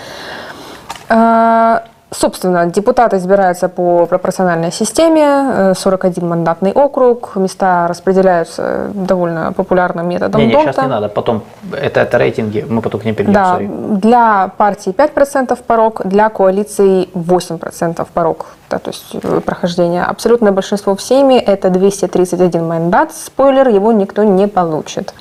Собственно, депутаты избираются по пропорциональной системе, 41 э, мандатный округ, места распределяются довольно популярным методом не, не, сейчас не надо, потом, это, это рейтинги, мы потом к ним перейдем. Да, для партии 5% порог, для коалиции 8% порог, да, то есть э, прохождение. Абсолютное большинство в Сейме это 231 мандат, спойлер, его никто не получит.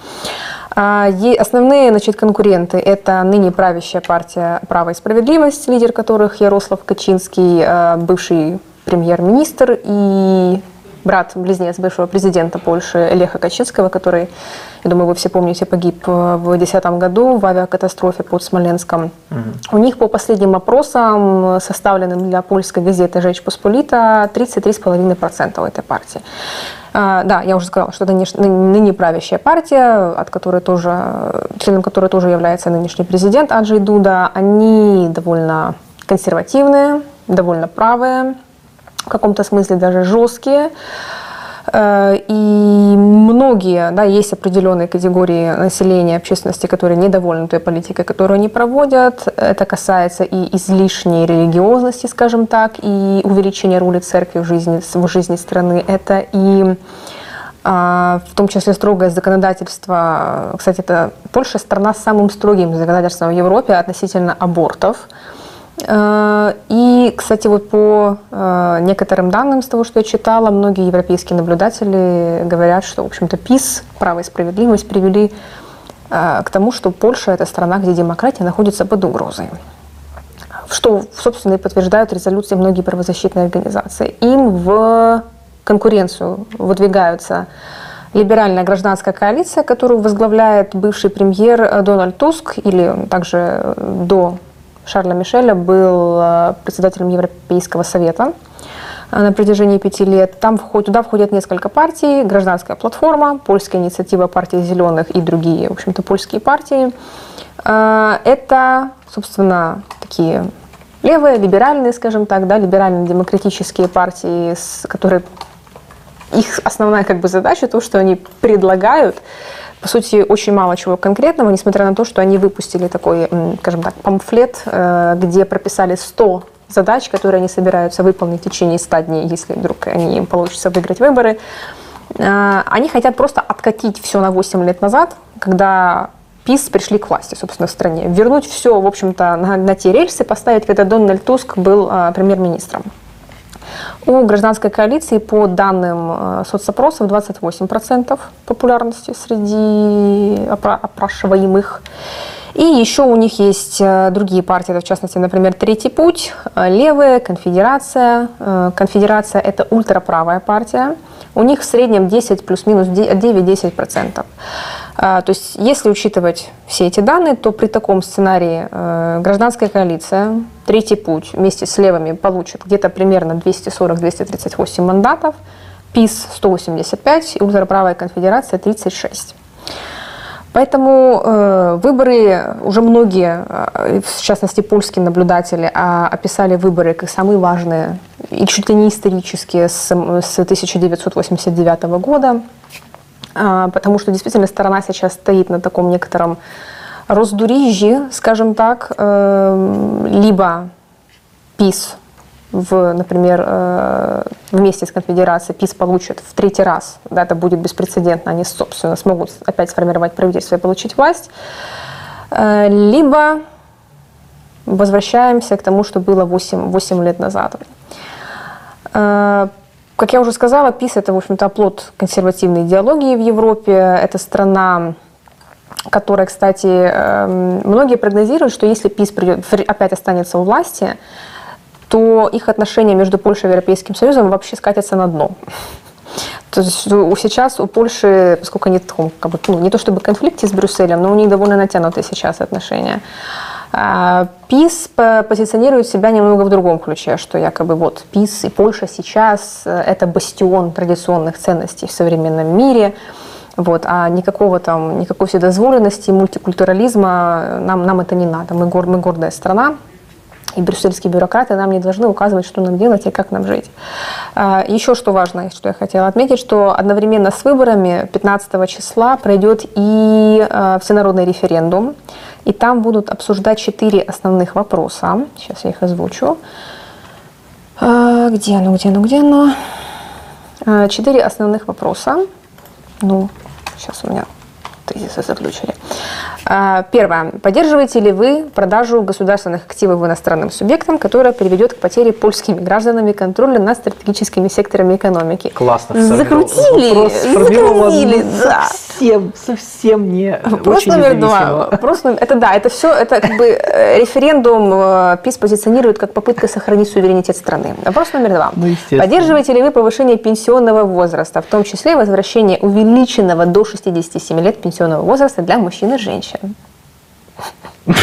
А, основные значит, конкуренты – это ныне правящая партия «Право и справедливость», лидер которых Ярослав Качинский, а, бывший премьер-министр и брат-близнец бывшего президента Польши Леха Качинского, который, я думаю, вы все помните, погиб в 2010 году в авиакатастрофе под Смоленском. Угу. У них по последним опросам, составленным для польской газеты «Жечь Посполита», 33,5% у этой партии. А, да, я уже сказала, что это ныне правящая партия, от которой тоже, членом которой тоже является нынешний президент Аджей Дуда. Они довольно консервативные, довольно правые, в каком-то смысле даже жесткие. Э, и многие, да, есть определенные категории населения, общественности, которые недовольны той политикой, которую они проводят. Это касается и излишней религиозности, скажем так, и увеличения роли церкви в жизни, в жизни страны. Это и а, в том числе строгое законодательство. Кстати, это Польша страна с самым строгим законодательством в Европе относительно абортов. А, и, кстати, вот по а, некоторым данным с того, что я читала, многие европейские наблюдатели говорят, что, в общем-то, ПИС, право и справедливость привели к тому, что Польша – это страна, где демократия находится под угрозой что, собственно, и подтверждают резолюции многие правозащитные организации. Им в конкуренцию выдвигаются либеральная гражданская коалиция, которую возглавляет бывший премьер э, Дональд Туск, или также э, до Шарля Мишеля был э, председателем Европейского совета на протяжении пяти лет. Там входит, туда входят несколько партий, гражданская платформа, польская инициатива партии зеленых и другие, в общем-то, польские партии. Это, собственно, такие левые, либеральные, скажем так, да, либерально-демократические партии, которые их основная как бы задача, то, что они предлагают, по сути, очень мало чего конкретного, несмотря на то, что они выпустили такой, скажем так, памфлет, э, где прописали 100 задач, которые они собираются выполнить в течение 100 дней, если вдруг они, им получится выиграть выборы. Э, они хотят просто откатить все на 8 лет назад, когда ПИС пришли к власти, собственно, в стране. Вернуть все, в общем-то, на, на те рельсы, поставить, когда Дональд Туск был а, премьер-министром. У гражданской коалиции по данным э, соцопросов 28% популярности среди опрашиваемых. И еще у них есть э, другие партии, в частности, например, Третий путь, э, Левая, Конфедерация. Конфедерация – это ультраправая партия. У них в среднем 10 плюс-минус 9-10%. То есть, если учитывать все эти данные, то при таком сценарии гражданская коалиция, Третий путь вместе с левыми получит где-то примерно 240-238 мандатов, ПИС 185 и ультраправая конфедерация 36. Поэтому э, выборы, уже многие, э, в частности польские наблюдатели, э, описали выборы как самые важные и чуть ли не исторические с, с 1989 года, э, потому что действительно сторона сейчас стоит на таком некотором раздурижье, скажем так, э, либо ПИС в, например, э, вместе с конфедерацией ПИС получит в третий раз, да, это будет беспрецедентно, они, собственно, смогут опять сформировать правительство и получить власть, э, либо возвращаемся к тому, что было 8, 8 лет назад. Как я уже сказала, ПИС – это, в общем-то, оплот консервативной идеологии в Европе. Это страна, которая, кстати, эм, многие прогнозируют, что если ПИС придет, опять останется у власти, то их отношения между Польшей и Европейским Союзом вообще скатятся на дно. То есть сейчас у Польши, поскольку они как бы, ну, не то чтобы конфликте с Брюсселем, но у них довольно натянутые сейчас отношения. А, ПИС позиционирует себя немного в другом ключе, что якобы вот ПИС и Польша сейчас э, это бастион традиционных ценностей в современном мире. Вот, а никакого там, никакой вседозволенности, мультикультурализма нам, нам это не надо. Мы, гор, мы гордая страна, и брюссельские бюрократы нам не должны указывать, что нам делать и как нам жить. А, еще что важно, что я хотела отметить, что одновременно с выборами 15 числа пройдет и а, всенародный референдум, и там будут обсуждать четыре основных вопроса. Сейчас я их озвучу. А, где оно, где оно, где оно? Четыре основных вопроса. Ну, Сейчас у меня тезисы заключили. А, первое. Поддерживаете ли вы продажу государственных активов иностранным субъектам, которая приведет к потере польскими гражданами контроля над стратегическими секторами экономики? Классно. Закрутили, закрутили, да. Совсем, совсем не Вопрос номер два. Вопрос номер, это да, это все, это как бы э, референдум э, ПИС позиционирует как попытка сохранить суверенитет страны. Вопрос номер два. Ну, Поддерживаете ли вы повышение пенсионного возраста, в том числе возвращение увеличенного до 67 лет пенсионного возраста для мужчин и женщин?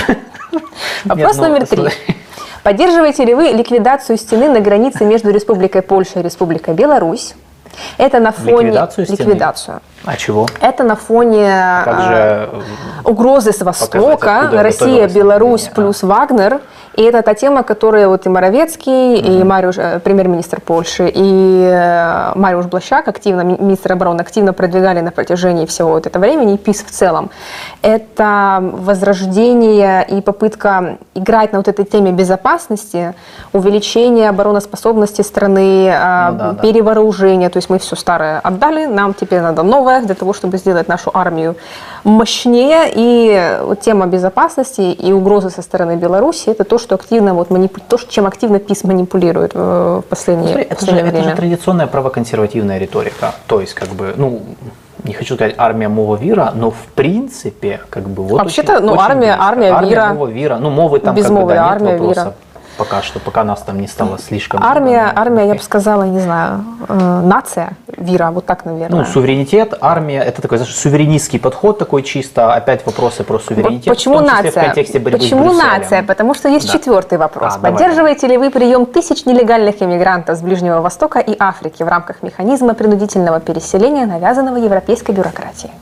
Вопрос ну, номер три. Поддерживаете ли вы ликвидацию стены на границе между Республикой Польша и Республикой Беларусь? Это на фоне... Ликвидацию? Стены? Ликвидацию. А чего? Это на фоне а, же угрозы с Востока, Россия, Беларусь нападение? плюс Вагнер. И это та тема, которую вот и Моровецкий, и Мариуш, э, премьер-министр Польши, и э, Мариуш Блащак, активно, ми- министр обороны, активно продвигали на протяжении всего вот этого времени, и ПИС в целом. Это возрождение и попытка играть на вот этой теме безопасности, увеличение обороноспособности страны, а, Ну да, да. перевооружение. То есть мы все старое отдали, нам теперь надо новое для того, чтобы сделать нашу армию мощнее. И тема безопасности и угрозы со стороны Беларуси – это то, что активно вот манипу- то, чем активно ПИС манипулирует э, в последнее, Смотри, это, же, последнее это же время. традиционная правоконсервативная риторика. То есть, как бы, ну, не хочу сказать армия мова вира, но в принципе, как бы вот Вообще-то, ну, очень армия- близко. армия вира. мова вира. Ну, мовы там Без как бы, мовы, да, нет армия вопросов. Пока что, пока нас там не стало слишком. Армия, много. армия, я бы сказала, не знаю, э, нация, вира, вот так, наверное. Ну, суверенитет, армия, это такой, знаешь, суверенистский подход такой чисто, опять вопросы про суверенитет. Почему в том числе нация? в контексте борьбы Почему с нация? Потому что есть Да. четвертый вопрос. А, давай. Поддерживаете ли вы прием тысяч нелегальных иммигрантов с Ближнего Востока и Африки в рамках механизма принудительного переселения, навязанного европейской бюрократией?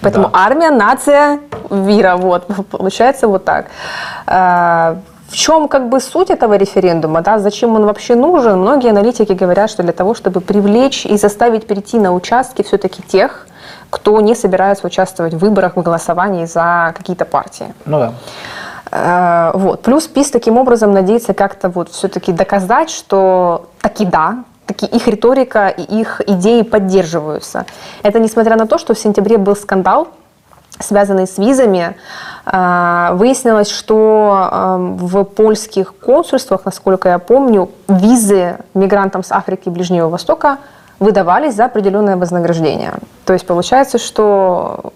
Поэтому Да. армия, нация, вира, вот, получается вот так. В чем как бы суть этого референдума, да, зачем он вообще нужен? Многие аналитики говорят, что для того, чтобы привлечь и заставить перейти на участки все-таки тех, кто не собирается участвовать в выборах, в голосовании за какие-то партии. Ну да. Э, Вот. Плюс ПИС таким образом надеется как-то вот все-таки доказать, что таки да, таки их риторика и их идеи поддерживаются. Это несмотря на то, что в сентябре был скандал, связанный с визами. Э, Выяснилось, что э, в польских консульствах, насколько я помню, визы мигрантам с Африки и Ближнего Востока выдавались за определенное вознаграждение. То есть получается, что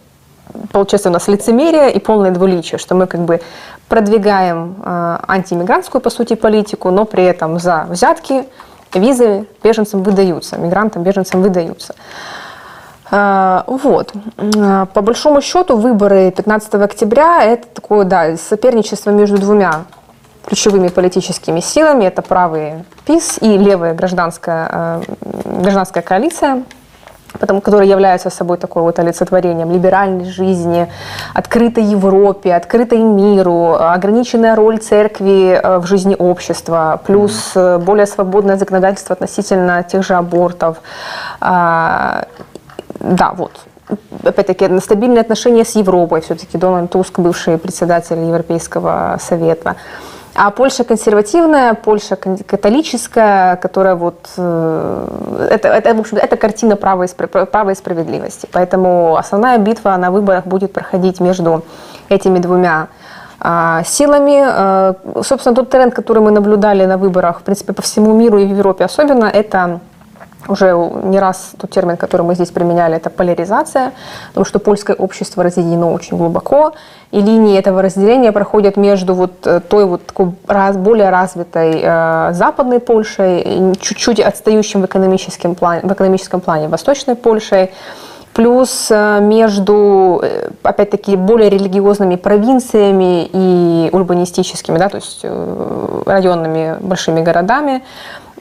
получается у нас лицемерие и полное двуличие, что мы как бы продвигаем э, антииммигрантскую, по сути, политику, но при этом за взятки визы беженцам выдаются, мигрантам, беженцам выдаются. Э, Вот. Э, По большому счету выборы 15 октября – это такое, да, соперничество между двумя ключевыми политическими силами. Это правый ПИС и левая гражданская, э, гражданская коалиция, потому, которые являются собой такой вот олицетворением либеральной жизни, открытой Европе, открытой миру, ограниченная роль церкви в жизни общества, плюс э, более свободное законодательство относительно тех же абортов. Да, вот. Опять-таки, стабильные отношения с Европой. Все-таки Дональд Туск, бывший председатель Европейского совета. А Польша консервативная, Польша католическая, которая вот... э, Это, это, в общем, это картина права и, права и справедливости. Поэтому основная битва на выборах будет проходить между этими двумя а, силами. Э, Собственно, тот тренд, который мы наблюдали на выборах, в принципе, по всему миру и в Европе особенно, это уже не раз тот термин, который мы здесь применяли, это поляризация, потому что польское общество разъединено очень глубоко, и линии этого разделения проходят между вот э, той вот такой раз- более развитой э, западной Польшей, чуть-чуть отстающим в экономическом плане, в экономическом плане восточной Польшей, плюс э, между, э, опять-таки, более религиозными провинциями и урбанистическими, да, то есть районными большими городами.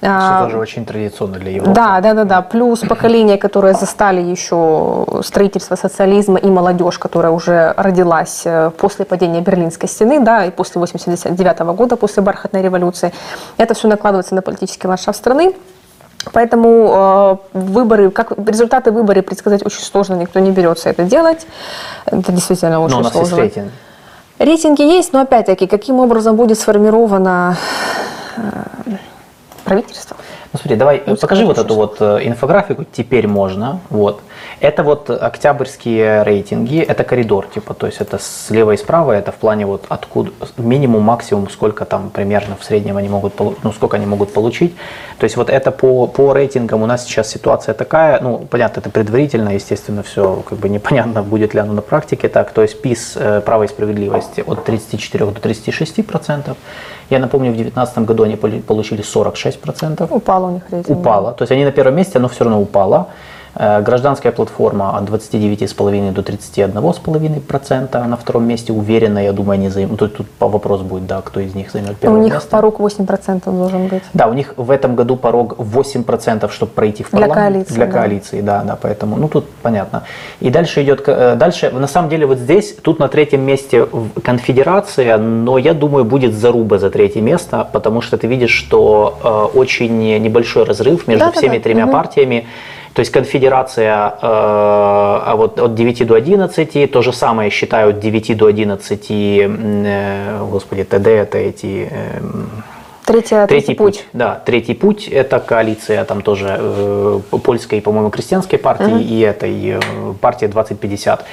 А, Что тоже очень традиционно для Европы. да, да, да, да. Плюс поколение, которое застали еще строительство социализма и молодежь, которая уже родилась э, после падения Берлинской стены, да, и после 89 года, после бархатной революции. Это все накладывается на политический ландшафт страны. Поэтому э, выборы, как результаты выборы предсказать очень сложно, никто не берется это делать. Это действительно очень Но у нас сложно. есть рейтинг. Рейтинги есть, но опять-таки, каким образом будет сформировано э, правительство? Ну смотри, давай Ну, покажи вот эту вот э, инфографику. Теперь можно. Вот. Это вот октябрьские рейтинги, это коридор, типа, то есть это слева и справа, это в плане вот откуда минимум, максимум, сколько там примерно в среднем они могут, ну сколько они могут получить. То есть вот это по, по рейтингам у нас сейчас ситуация такая, ну понятно, это предварительно, естественно, все как бы непонятно, будет ли оно на практике так. То есть ПИС э, права и справедливости от 34 до 36 процентов. Я напомню, в 2019 году они получили 46 процентов Упал у них рейтинг. упала. То есть они на первом месте, но все равно упала. Э, гражданская платформа от 29,5 до 31,5% на втором месте. Уверенно, я думаю, они займут. Тут, тут по вопросу будет, да, кто из них займет первое У них место. порог 8% должен быть. Да, у них в этом году порог 8%, чтобы пройти в Для парламент. коалиции, Для да. коалиции, да, да, поэтому, ну тут понятно. И дальше идет, э, дальше, на самом деле вот здесь, тут на третьем месте конфедерация, но я думаю, будет заруба за третье место, потому что ты видишь, что э, очень небольшой разрыв между Да-да-да, всеми тремя мгм. партиями. То есть конфедерация э, а вот от 9 до 11, то же самое считаю от 9 до 11, м, э, господи, ТД это эти... э, м, Третья, Третий путь. Да, третий путь – это коалиция там тоже э, польской, по-моему, крестьянской партии и этой э, партии 2050.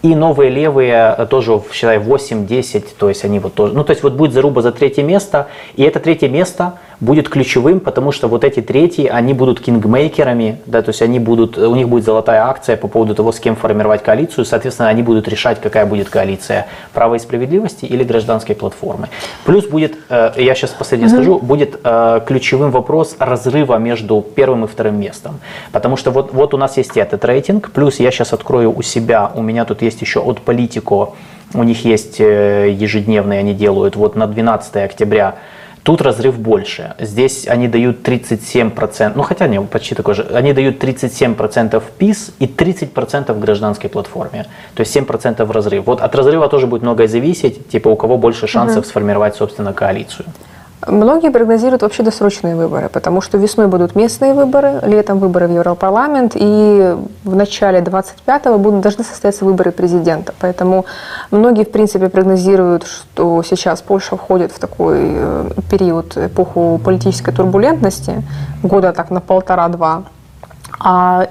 И новые левые э, тоже, считай, 8-10, то есть они вот тоже, ну то есть вот будет заруба за третье место, и это третье место будет ключевым, потому что вот эти третьи, они будут кингмейкерами, да, то есть они будут, у них будет золотая акция по поводу того, с кем формировать коалицию, соответственно, они будут решать, какая будет коалиция права и справедливости или гражданской платформы. Плюс будет, э, я сейчас последнее скажу, будет э, ключевым вопрос разрыва между первым и вторым местом, потому что вот, вот у нас есть этот рейтинг, плюс я сейчас открою у себя, у меня тут есть еще от Политико, у них есть э, ежедневные, они делают, вот на 12 октября Тут разрыв больше. Здесь они дают 37%, ну хотя не, почти такой же. Они дают 37% ПИС и 30% в гражданской платформе. То есть 7% разрыв. Вот от разрыва тоже будет многое зависеть, типа у кого больше шансов сформировать, собственно, коалицию. Многие прогнозируют вообще досрочные выборы, потому что весной будут местные выборы, летом выборы в Европарламент, и в начале 25-го будут, должны состояться выборы президента. Поэтому многие, в принципе, прогнозируют, что сейчас Польша входит в такой э, период, эпоху политической турбулентности, года так на полтора-два. А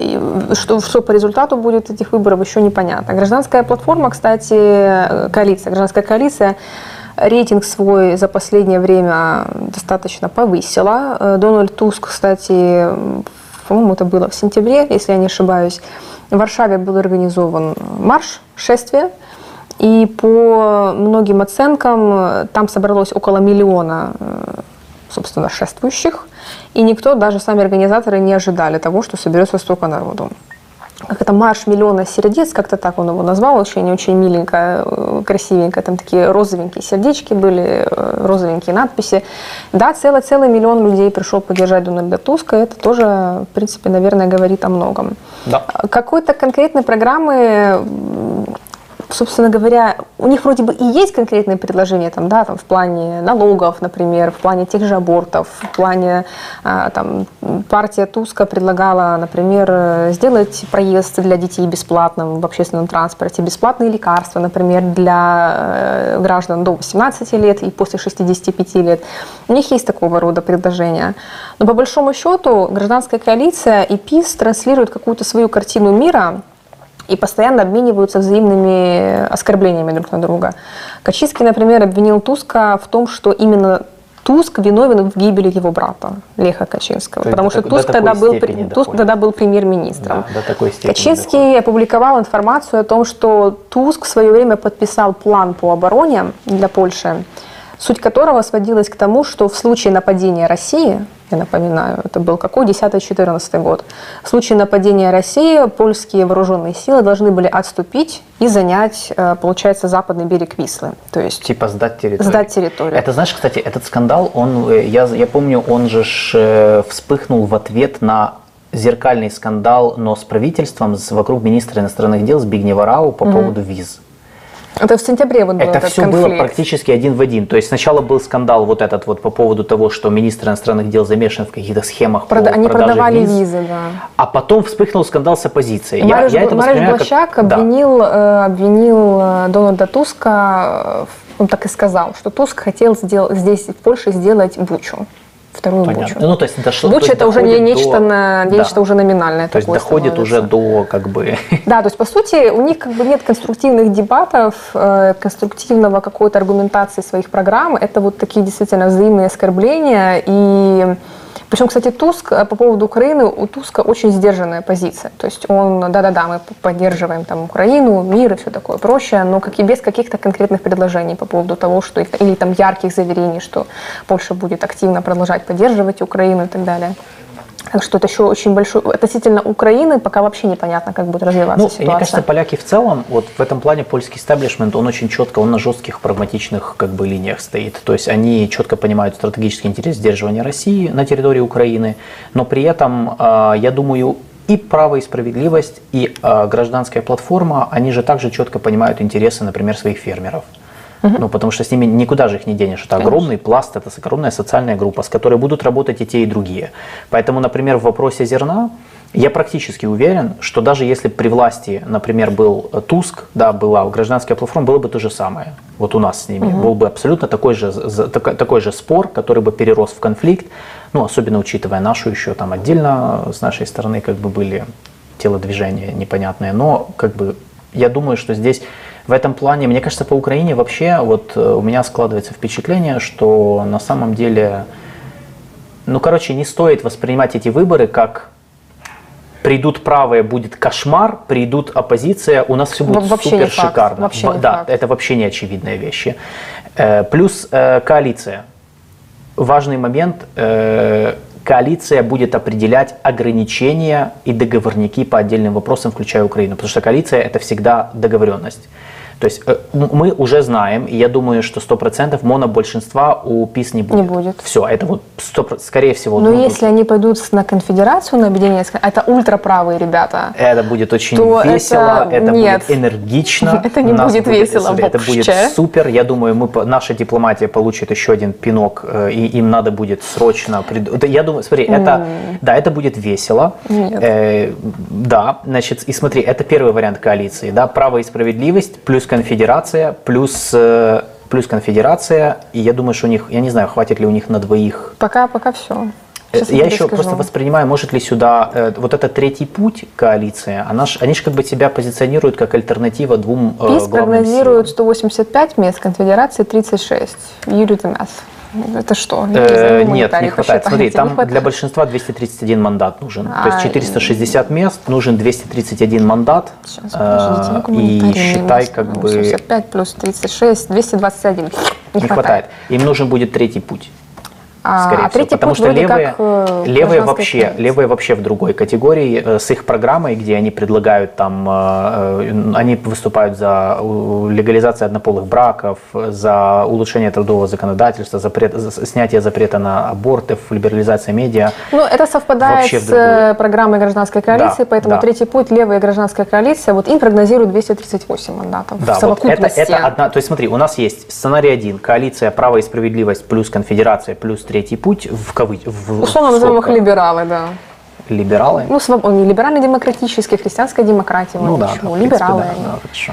что, что по результату будет этих выборов, еще непонятно. Гражданская платформа, кстати, э, коалиция, гражданская коалиция рейтинг свой за последнее время достаточно повысила. Э, Дональд Туск, кстати, по-моему, это было в сентябре, если я не ошибаюсь, в Варшаве был организован марш, шествие, и по многим оценкам э, там собралось около миллиона э, собственно, шествующих, и никто, даже сами организаторы, не ожидали того, что соберется столько народу. Как это марш миллиона сердец, как-то так он его назвал, очень очень миленько, э, красивенько, там такие розовенькие сердечки были, э, розовенькие надписи. Да, целый, целый миллион людей пришел поддержать Дональда Туска, это тоже, в принципе, наверное, говорит о многом. Да. Какой-то конкретной программы, собственно говоря, у них вроде бы и есть конкретные предложения там, да, там, в плане налогов, например, в плане тех же абортов, в плане а, там, партия Туска предлагала, например, сделать проезд для детей бесплатным в общественном транспорте, бесплатные лекарства, например, для э, граждан до 18 лет и после 65 лет. У них есть такого рода предложения. Но по большому счету гражданская коалиция и ПИС транслируют какую-то свою картину мира, и постоянно обмениваются взаимными оскорблениями друг на друга. Качинский, например, обвинил Туска в том, что именно Туск виновен в гибели его брата Леха Качинского, То потому до что до Туск такой тогда был, Туск доходит. тогда был премьер-министром. Да, до такой Качинский опубликовал информацию о том, что Туск в свое время подписал план по обороне для Польши, суть которого сводилась к тому, что в случае нападения России, я напоминаю, это был какой, 10-14 год, в случае нападения России польские вооруженные силы должны были отступить и занять, э, получается, западный берег Вислы, то есть Типа сдать территорию. сдать территорию. Это, знаешь, кстати, этот скандал, он, э, я, я помню, он же ж, э, вспыхнул в ответ на зеркальный скандал, но с правительством, с- вокруг министра иностранных дел Збигнева Рау по поводу виз. Это в сентябре вот был Это этот все конфликт. было практически один в один. То есть сначала был скандал вот этот вот по поводу того, что министр иностранных дел замешан в каких-то схемах по Прода- Они продавали виз. визы, да. А потом вспыхнул скандал с оппозицией. Мариш, это Мариш воспринимаю как- Блащак Да. обвинил, э, обвинил э, Дональда Туска, э, в- он так и сказал, что Туск хотел сдел- здесь, в Польше, сделать Бучу, вторую Понятно. Бучу. Ну, то есть дошло, то Буча есть это уже не нечто, до- на, Да. нечто уже номинальное. То есть доходит уже становится. до как бы Да, то есть по сути у них как бы нет конструктивных дебатов, э, конструктивного какой-то аргументации своих программ. Это вот такие действительно взаимные оскорбления. И причем, кстати, Туск э, по поводу Украины, у Туска очень сдержанная позиция. То есть он, да-да-да, мы поддерживаем там Украину, мир и все такое прочее, но как и без каких-то конкретных предложений по поводу того, что или там ярких заверений, что Польша будет активно продолжать поддерживать Украину и так далее. Так что это еще очень большой... Относительно Украины пока вообще непонятно, как будет развиваться Ну, ситуация. мне кажется, поляки в целом, вот в этом плане польский стаблишмент, он очень четко, он на жестких прагматичных как бы линиях стоит. То есть они четко понимают стратегический интерес сдерживания России на территории Украины, но при этом, э, я думаю, и право и справедливость, и э, гражданская платформа, они же также четко понимают интересы, например, своих фермеров. Ну, потому что с ними никуда же их не денешь. Это огромный пласт, это огромная социальная группа, с которой будут работать и те, и другие. Поэтому, например, в вопросе зерна, я практически уверен, что даже если при власти, например, был э, Туск, да, была гражданская платформа, было бы то же самое. Вот у нас с ними. Был бы абсолютно такой же, такой, такой же спор, который бы перерос в конфликт. Ну, особенно учитывая нашу еще там отдельно с нашей стороны как бы были телодвижения непонятные. Но как бы я думаю, что здесь в этом плане, мне кажется, по Украине вообще вот э, у меня складывается впечатление, что на самом деле, ну, короче, не стоит воспринимать эти выборы как придут правые, будет кошмар, придут оппозиция, у нас все будет Во- вообще супер шикарно. вообще не да, факт. это вообще не очевидные вещи. Э, Плюс э, коалиция. Важный момент. Коалиция будет определять ограничения и договорники по отдельным вопросам, включая Украину. Потому что коалиция это всегда договоренность. То есть э, мы уже знаем, и я думаю, что 100% монобольшинства у ПИС не будет. будет. Все, это вот 100%, скорее всего. Но если они пойдут на конфедерацию, на объединение, это ультраправые ребята. Это будет очень весело, это- это, нет. будет энергично. Это не будет весело Это будет супер. Я думаю, мы, наша дипломатия получит еще один пинок, э, и им надо будет срочно... Я думаю, смотри, это, да, это будет весело. Э, да, значит, и смотри, это первый вариант коалиции, да, право и справедливость плюс конфедерация, плюс... э, Плюс конфедерация, и я думаю, что у них, я не знаю, хватит ли у них на двоих Пока, пока все. Э, Я еще просто воспринимаю, может ли сюда э, вот этот третий путь коалиции, она ж, они же как бы себя позиционируют как альтернатива двум э, ПИС главным прогнозирует силам. 185 мест, конфедерации 36. Юрий Тимяс. Это что? Э, нет, не хватает. Смотри, там хватает. для большинства 231 мандат нужен. То есть А, 460 мест, нужен 231 мандат. Сейчас, Э, подождите, и считай, мест. как бы 85 плюс 36, 221. Не, не хватает. Им нужен будет третий путь. А, скорее а всего, третий потому путь что левые, как, э, левые вообще, левые вообще в другой категории э, с их программой, где они предлагают там, э, они выступают за легализацию однополых браков, за улучшение трудового законодательства, запрет, за- снятие запрета на аборты, либерализация медиа. Ну, это совпадает Вообще с программой гражданской коалиции, Да, поэтому да. третий путь, левая гражданская коалиция, вот им прогнозируют 238 мандатов Да, в вот это, совокупности. это одна, то есть смотри, у нас есть сценарий один, коалиция «Право и справедливость» плюс конфедерация плюс третий путь, в кавычках, Условно назовем их либералы, да. либералы. Ну, своб... он не либерально-демократический, христианская демократия. Ну да, почему. да, принципе, либералы да, они. да, хорошо.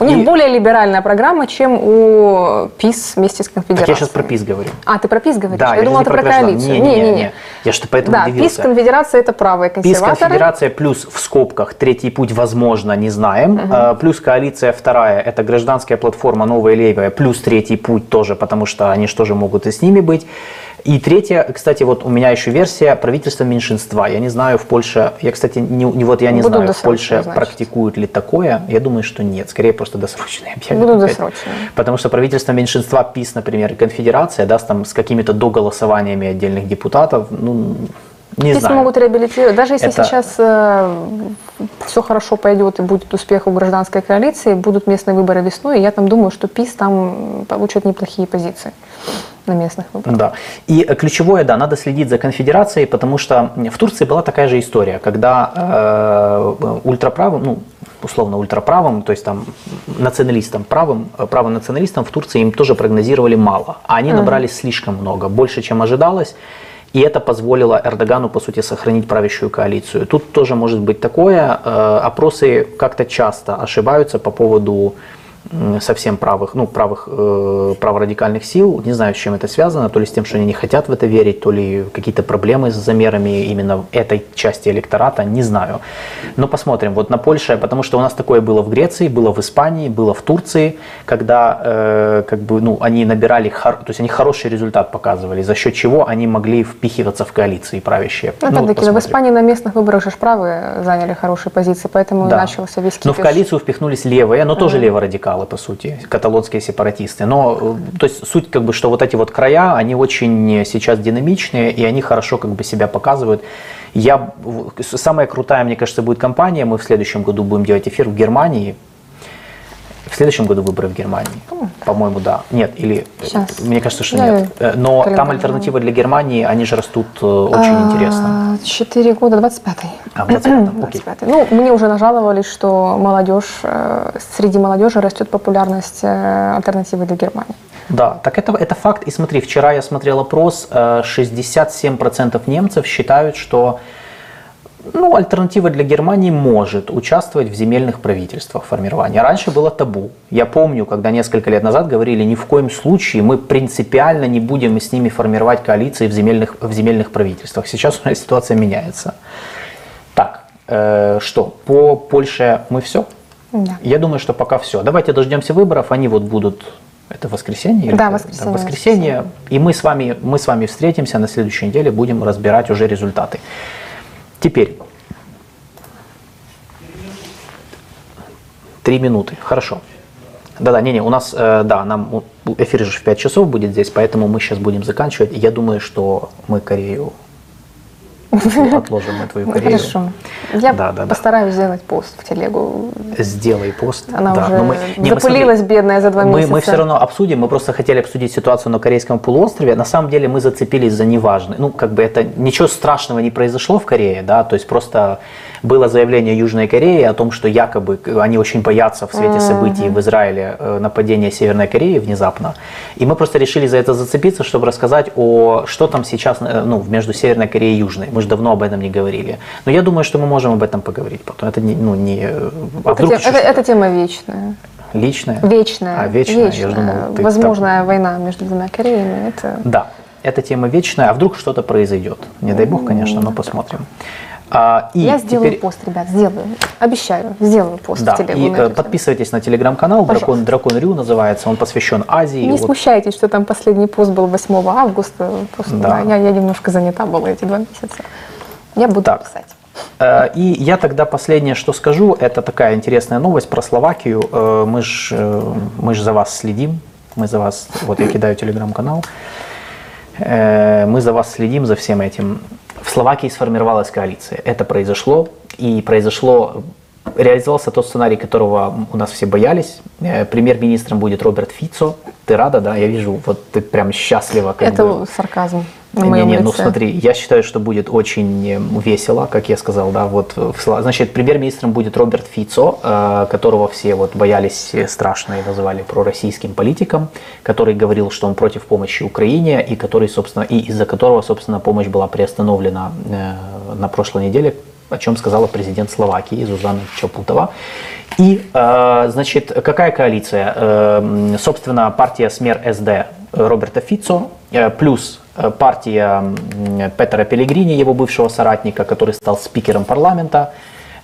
У них И- более либеральная программа, чем у ПИС вместе с конфедерацией. Так я сейчас про ПИС говорю. А, ты про ПИС говоришь? Да, я, думала, же ты про коалицию. Не, не, не, не. Я что поэтому Да, ПИС, удивился. конфедерация – это правые ПИС, консерваторы. конфедерация плюс в скобках третий путь, возможно, не знаем. Э, Плюс коалиция вторая, это гражданская платформа новая левая, плюс третий путь тоже, потому что они же тоже могут и с ними быть. И третья, кстати, вот у меня еще версия правительства меньшинства. Я не знаю, в Польше, я, кстати, не, не- вот я не Будут знаю, в Польше значит. практикуют ли такое. Я думаю, что нет, скорее просто досрочные объявят. Опять. досрочные. Потому что правительство меньшинства ПИС, например, конфедерация, да, с, там, с какими-то доголосованиями отдельных депутатов, ну, не ПИС знаю. могут реабилитировать. Даже если Это- сейчас все хорошо пойдет и будет успех у гражданской коалиции, будут местные выборы весной, и я там думаю, что ПИС там получит неплохие позиции на местных выборах. Да. И э, ключевое, да, надо следить за конфедерацией, потому что в Турции была такая же история, когда э, ультраправым, ну, условно ультраправым, то есть там националистам, правым, э, правым националистам в Турции им тоже прогнозировали мало, а они набрали слишком много, больше, чем ожидалось. И это позволило Эрдогану, по сути, сохранить правящую коалицию. Тут тоже может быть такое. э, Опросы как-то часто ошибаются по поводу совсем правых, ну, правых, э, праворадикальных сил. Не знаю, с чем это связано. То ли с тем, что они не хотят в это верить, то ли какие-то проблемы с замерами именно этой части электората. Не знаю. Но посмотрим. Вот на Польше, потому что у нас такое было в Греции, было в Испании, было в Турции, когда э, как бы, ну, они набирали, хор- то есть они хороший результат показывали, за счет чего они могли впихиваться в коалиции правящие. Ну, Ну, опять-таки, в. Испании на местных выборах же правые заняли хорошие позиции, поэтому Да. начался весь Но в кипиш. коалицию впихнулись левые, но тоже леворадикалы. Либералы, по сути, каталонские сепаратисты. Но, э, то есть, суть, как бы, что вот эти вот края, они очень сейчас динамичные, и они хорошо, как бы, себя показывают. Я, самая крутая, мне кажется, будет компания, мы в следующем году будем делать эфир в Германии, следующем году выборы в Германии. По-моему, да. Нет, или Сейчас. мне кажется, что Я нет. Э, Но календарь там альтернативы для Германии, они же растут э, очень интересно. А, Четыре года, 25-й. А, в 25-м, окей. 25-й. Ну, мне уже нажаловались, что молодежь, э, среди молодежи растет популярность э, альтернативы для Германии. Да, так это, это факт. И смотри, вчера я смотрел опрос, э, 67% немцев считают, что ну, альтернатива для Германии может участвовать в земельных правительствах формирования. Раньше было табу. Я помню, когда несколько лет назад говорили, ни в коем случае мы принципиально не будем с ними формировать коалиции в земельных, в земельных правительствах. Сейчас у нас ситуация меняется. Так, э, что, по Польше мы все? Да. Я думаю, что пока все. Давайте дождемся выборов, они вот будут это воскресенье? или Да, воскресенье, воскресенье. И мы с, вами, мы с вами встретимся на следующей неделе, будем разбирать уже результаты. Теперь. Три минуты. Хорошо. Да-да, не-не, у нас, э, да, нам эфир же в 5 часов будет здесь, поэтому мы сейчас будем заканчивать. Я думаю, что мы Корею отложим мы твою Ну, Корею. Хорошо. Я Да, да, да. постараюсь сделать пост в телегу. Сделай пост. Она Да, уже но мы- не, мы запылилась, смотри, бедная, за два мы, месяца. мы все равно обсудим, мы просто хотели обсудить ситуацию на Корейском полуострове. На самом деле мы зацепились за неважное. Ну, как бы это ничего страшного не произошло в Корее, да, то есть просто было заявление Южной Кореи о том, что якобы они очень боятся в свете событий в Израиле э, нападения Северной Кореи внезапно. И мы просто решили за это зацепиться, чтобы рассказать о что там сейчас э, ну, между Северной Кореей и Южной. Мы же давно об этом не говорили. Но я думаю, что мы можем об этом поговорить потом. Это не, ну, не... э, А Это, те- это- эта тема вечная. личное? Вечная. А, вечная, я ж думал, ты Возможная война между двумя Кореями. Это... Да, эта тема вечная, а вдруг что-то произойдет? Не дай бог, конечно, но посмотрим. А, и Я сделаю теперь- пост, ребят, сделаю. Обещаю, сделаю пост Да, в телегу. и э, подписывайтесь на телеграм-канал. Дракон, Дракон Рю называется, он посвящен Азии. Не Вот, смущайтесь, что там последний пост был 8 августа. Просто, Да. да, я, я немножко занята была эти два месяца. Я буду Так. писать. Э, И я тогда последнее, что скажу, это такая интересная новость про Словакию. Э, Мы же мы ж за вас следим, мы за вас, вот я кидаю телеграм-канал, мы за вас следим, за всем этим. В Словакии сформировалась коалиция. Это произошло, и произошло, реализовался тот сценарий, которого у нас все боялись. Э, Премьер-министром будет Роберт Фицо. Ты рада, да? Я вижу, вот ты прям счастлива. Как Это бы. сарказм Не, не, лице. ну смотри, я считаю, что будет очень э, весело, как я сказал, да, вот, значит, премьер-министром будет Роберт Фицо, э, которого все вот боялись э, страшно и называли пророссийским политиком, который говорил, что он против помощи Украине и который, собственно, и из-за которого, собственно, помощь была приостановлена на прошлой неделе, о чем сказала президент Словакии Зузана Чапутова. И, значит, какая коалиция? Собственно, партия СМЕР СД Роберта Фицо, плюс партия Петера Пелегрини, его бывшего соратника, который стал спикером парламента,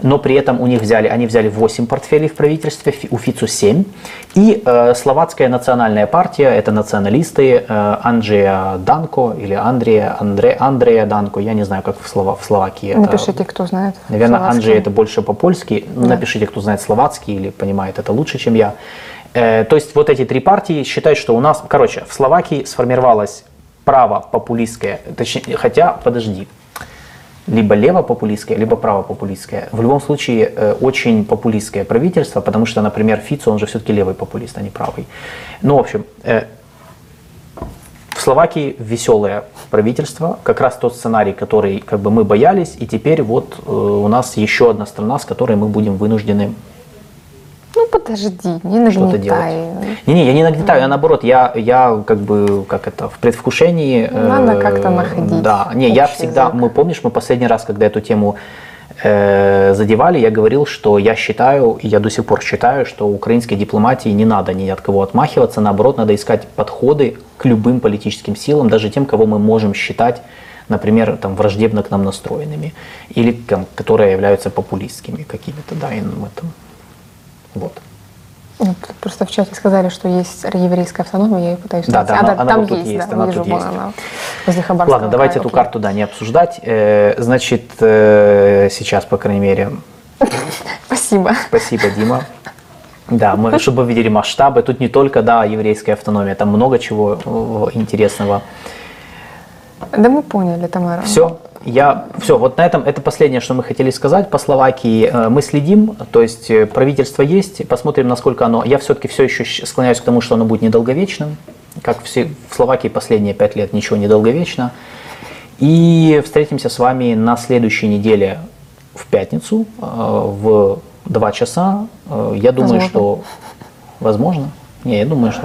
но при этом у них взяли, они взяли 8 портфелей в правительстве, у Фицу 7. И э, словацкая национальная партия, это националисты э, Анджея Данко или Андрея, Андре, Андрея Данко, я не знаю, как в, Слова, в Словакии это Напишите, кто знает. Наверное, словацкий. Анджей это больше по-польски. Ну, Напишите, кто знает словацкий или понимает это лучше, чем я. Э, то есть вот эти три партии считают, что у нас, короче, в Словакии сформировалось право популистское, точнее, хотя, подожди, либо лево-популистское, либо право-популистское. В любом случае, э, очень популистское правительство, потому что, например, Фицо, он же все-таки левый популист, а не правый. Ну, в общем, э, в Словакии веселое правительство, как раз тот сценарий, который как бы мы боялись, и теперь вот э, у нас еще одна страна, с которой мы будем вынуждены Ну, подожди, не что-то нагнетай. делать. Не-не, я не нагнетаю, а наоборот, я, я как бы, как это, в предвкушении. э, Надо как-то находить Да, не, я всегда, язык. мы помнишь, мы последний раз, когда эту тему э, задевали, я говорил, что я считаю, и я до сих пор считаю, что украинской дипломатии не надо ни от кого отмахиваться, наоборот, надо искать подходы к любым политическим силам, даже тем, кого мы можем считать например, там, враждебно к нам настроенными, или там, которые являются популистскими какими-то, да, и мы там, вот. Ну, Просто в чате сказали, что есть еврейская автономия, я ее пытаюсь Да, найти. да, а, она- да, она там вот есть, есть, да, она вижу, тут есть. она, возле Хабаровского Ладно, давайте края, эту окей. карту, да, не обсуждать. Э, Значит, э, сейчас, по крайней мере, Спасибо. спасибо, Дима. Да, мы, чтобы вы видели масштабы. Тут не только, да, еврейская автономия, там много чего э, интересного. Да мы поняли, Тамара. Все, я, все, вот на этом, это последнее, что мы хотели сказать по Словакии. Э, Мы следим, то есть э, правительство есть, посмотрим, насколько оно... Я все-таки все еще склоняюсь к тому, что оно будет недолговечным. Как все, в Словакии последние пять лет ничего не долговечно. И встретимся с вами на следующей неделе в пятницу э, в 2 часа. Я думаю, Возможно. что... Возможно? Не, я думаю, что...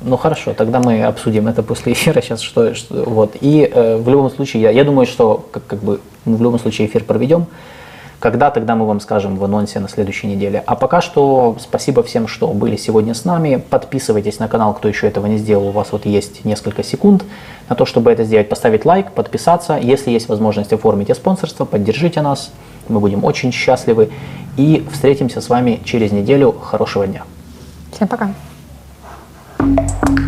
Ну хорошо, тогда мы обсудим это после эфира сейчас, что, что- вот. И э, в любом случае, я, я думаю, что как, как бы мы в любом случае эфир проведем. Когда, тогда мы вам скажем в анонсе на следующей неделе. А пока что спасибо всем, что были сегодня с нами. Подписывайтесь на канал, кто еще этого не сделал. У вас вот есть несколько секунд на то, чтобы это сделать. Поставить лайк, подписаться. Если есть возможность, оформите спонсорство, поддержите нас. Мы будем очень счастливы. И встретимся с вами через неделю. Хорошего дня. Всем пока. thank you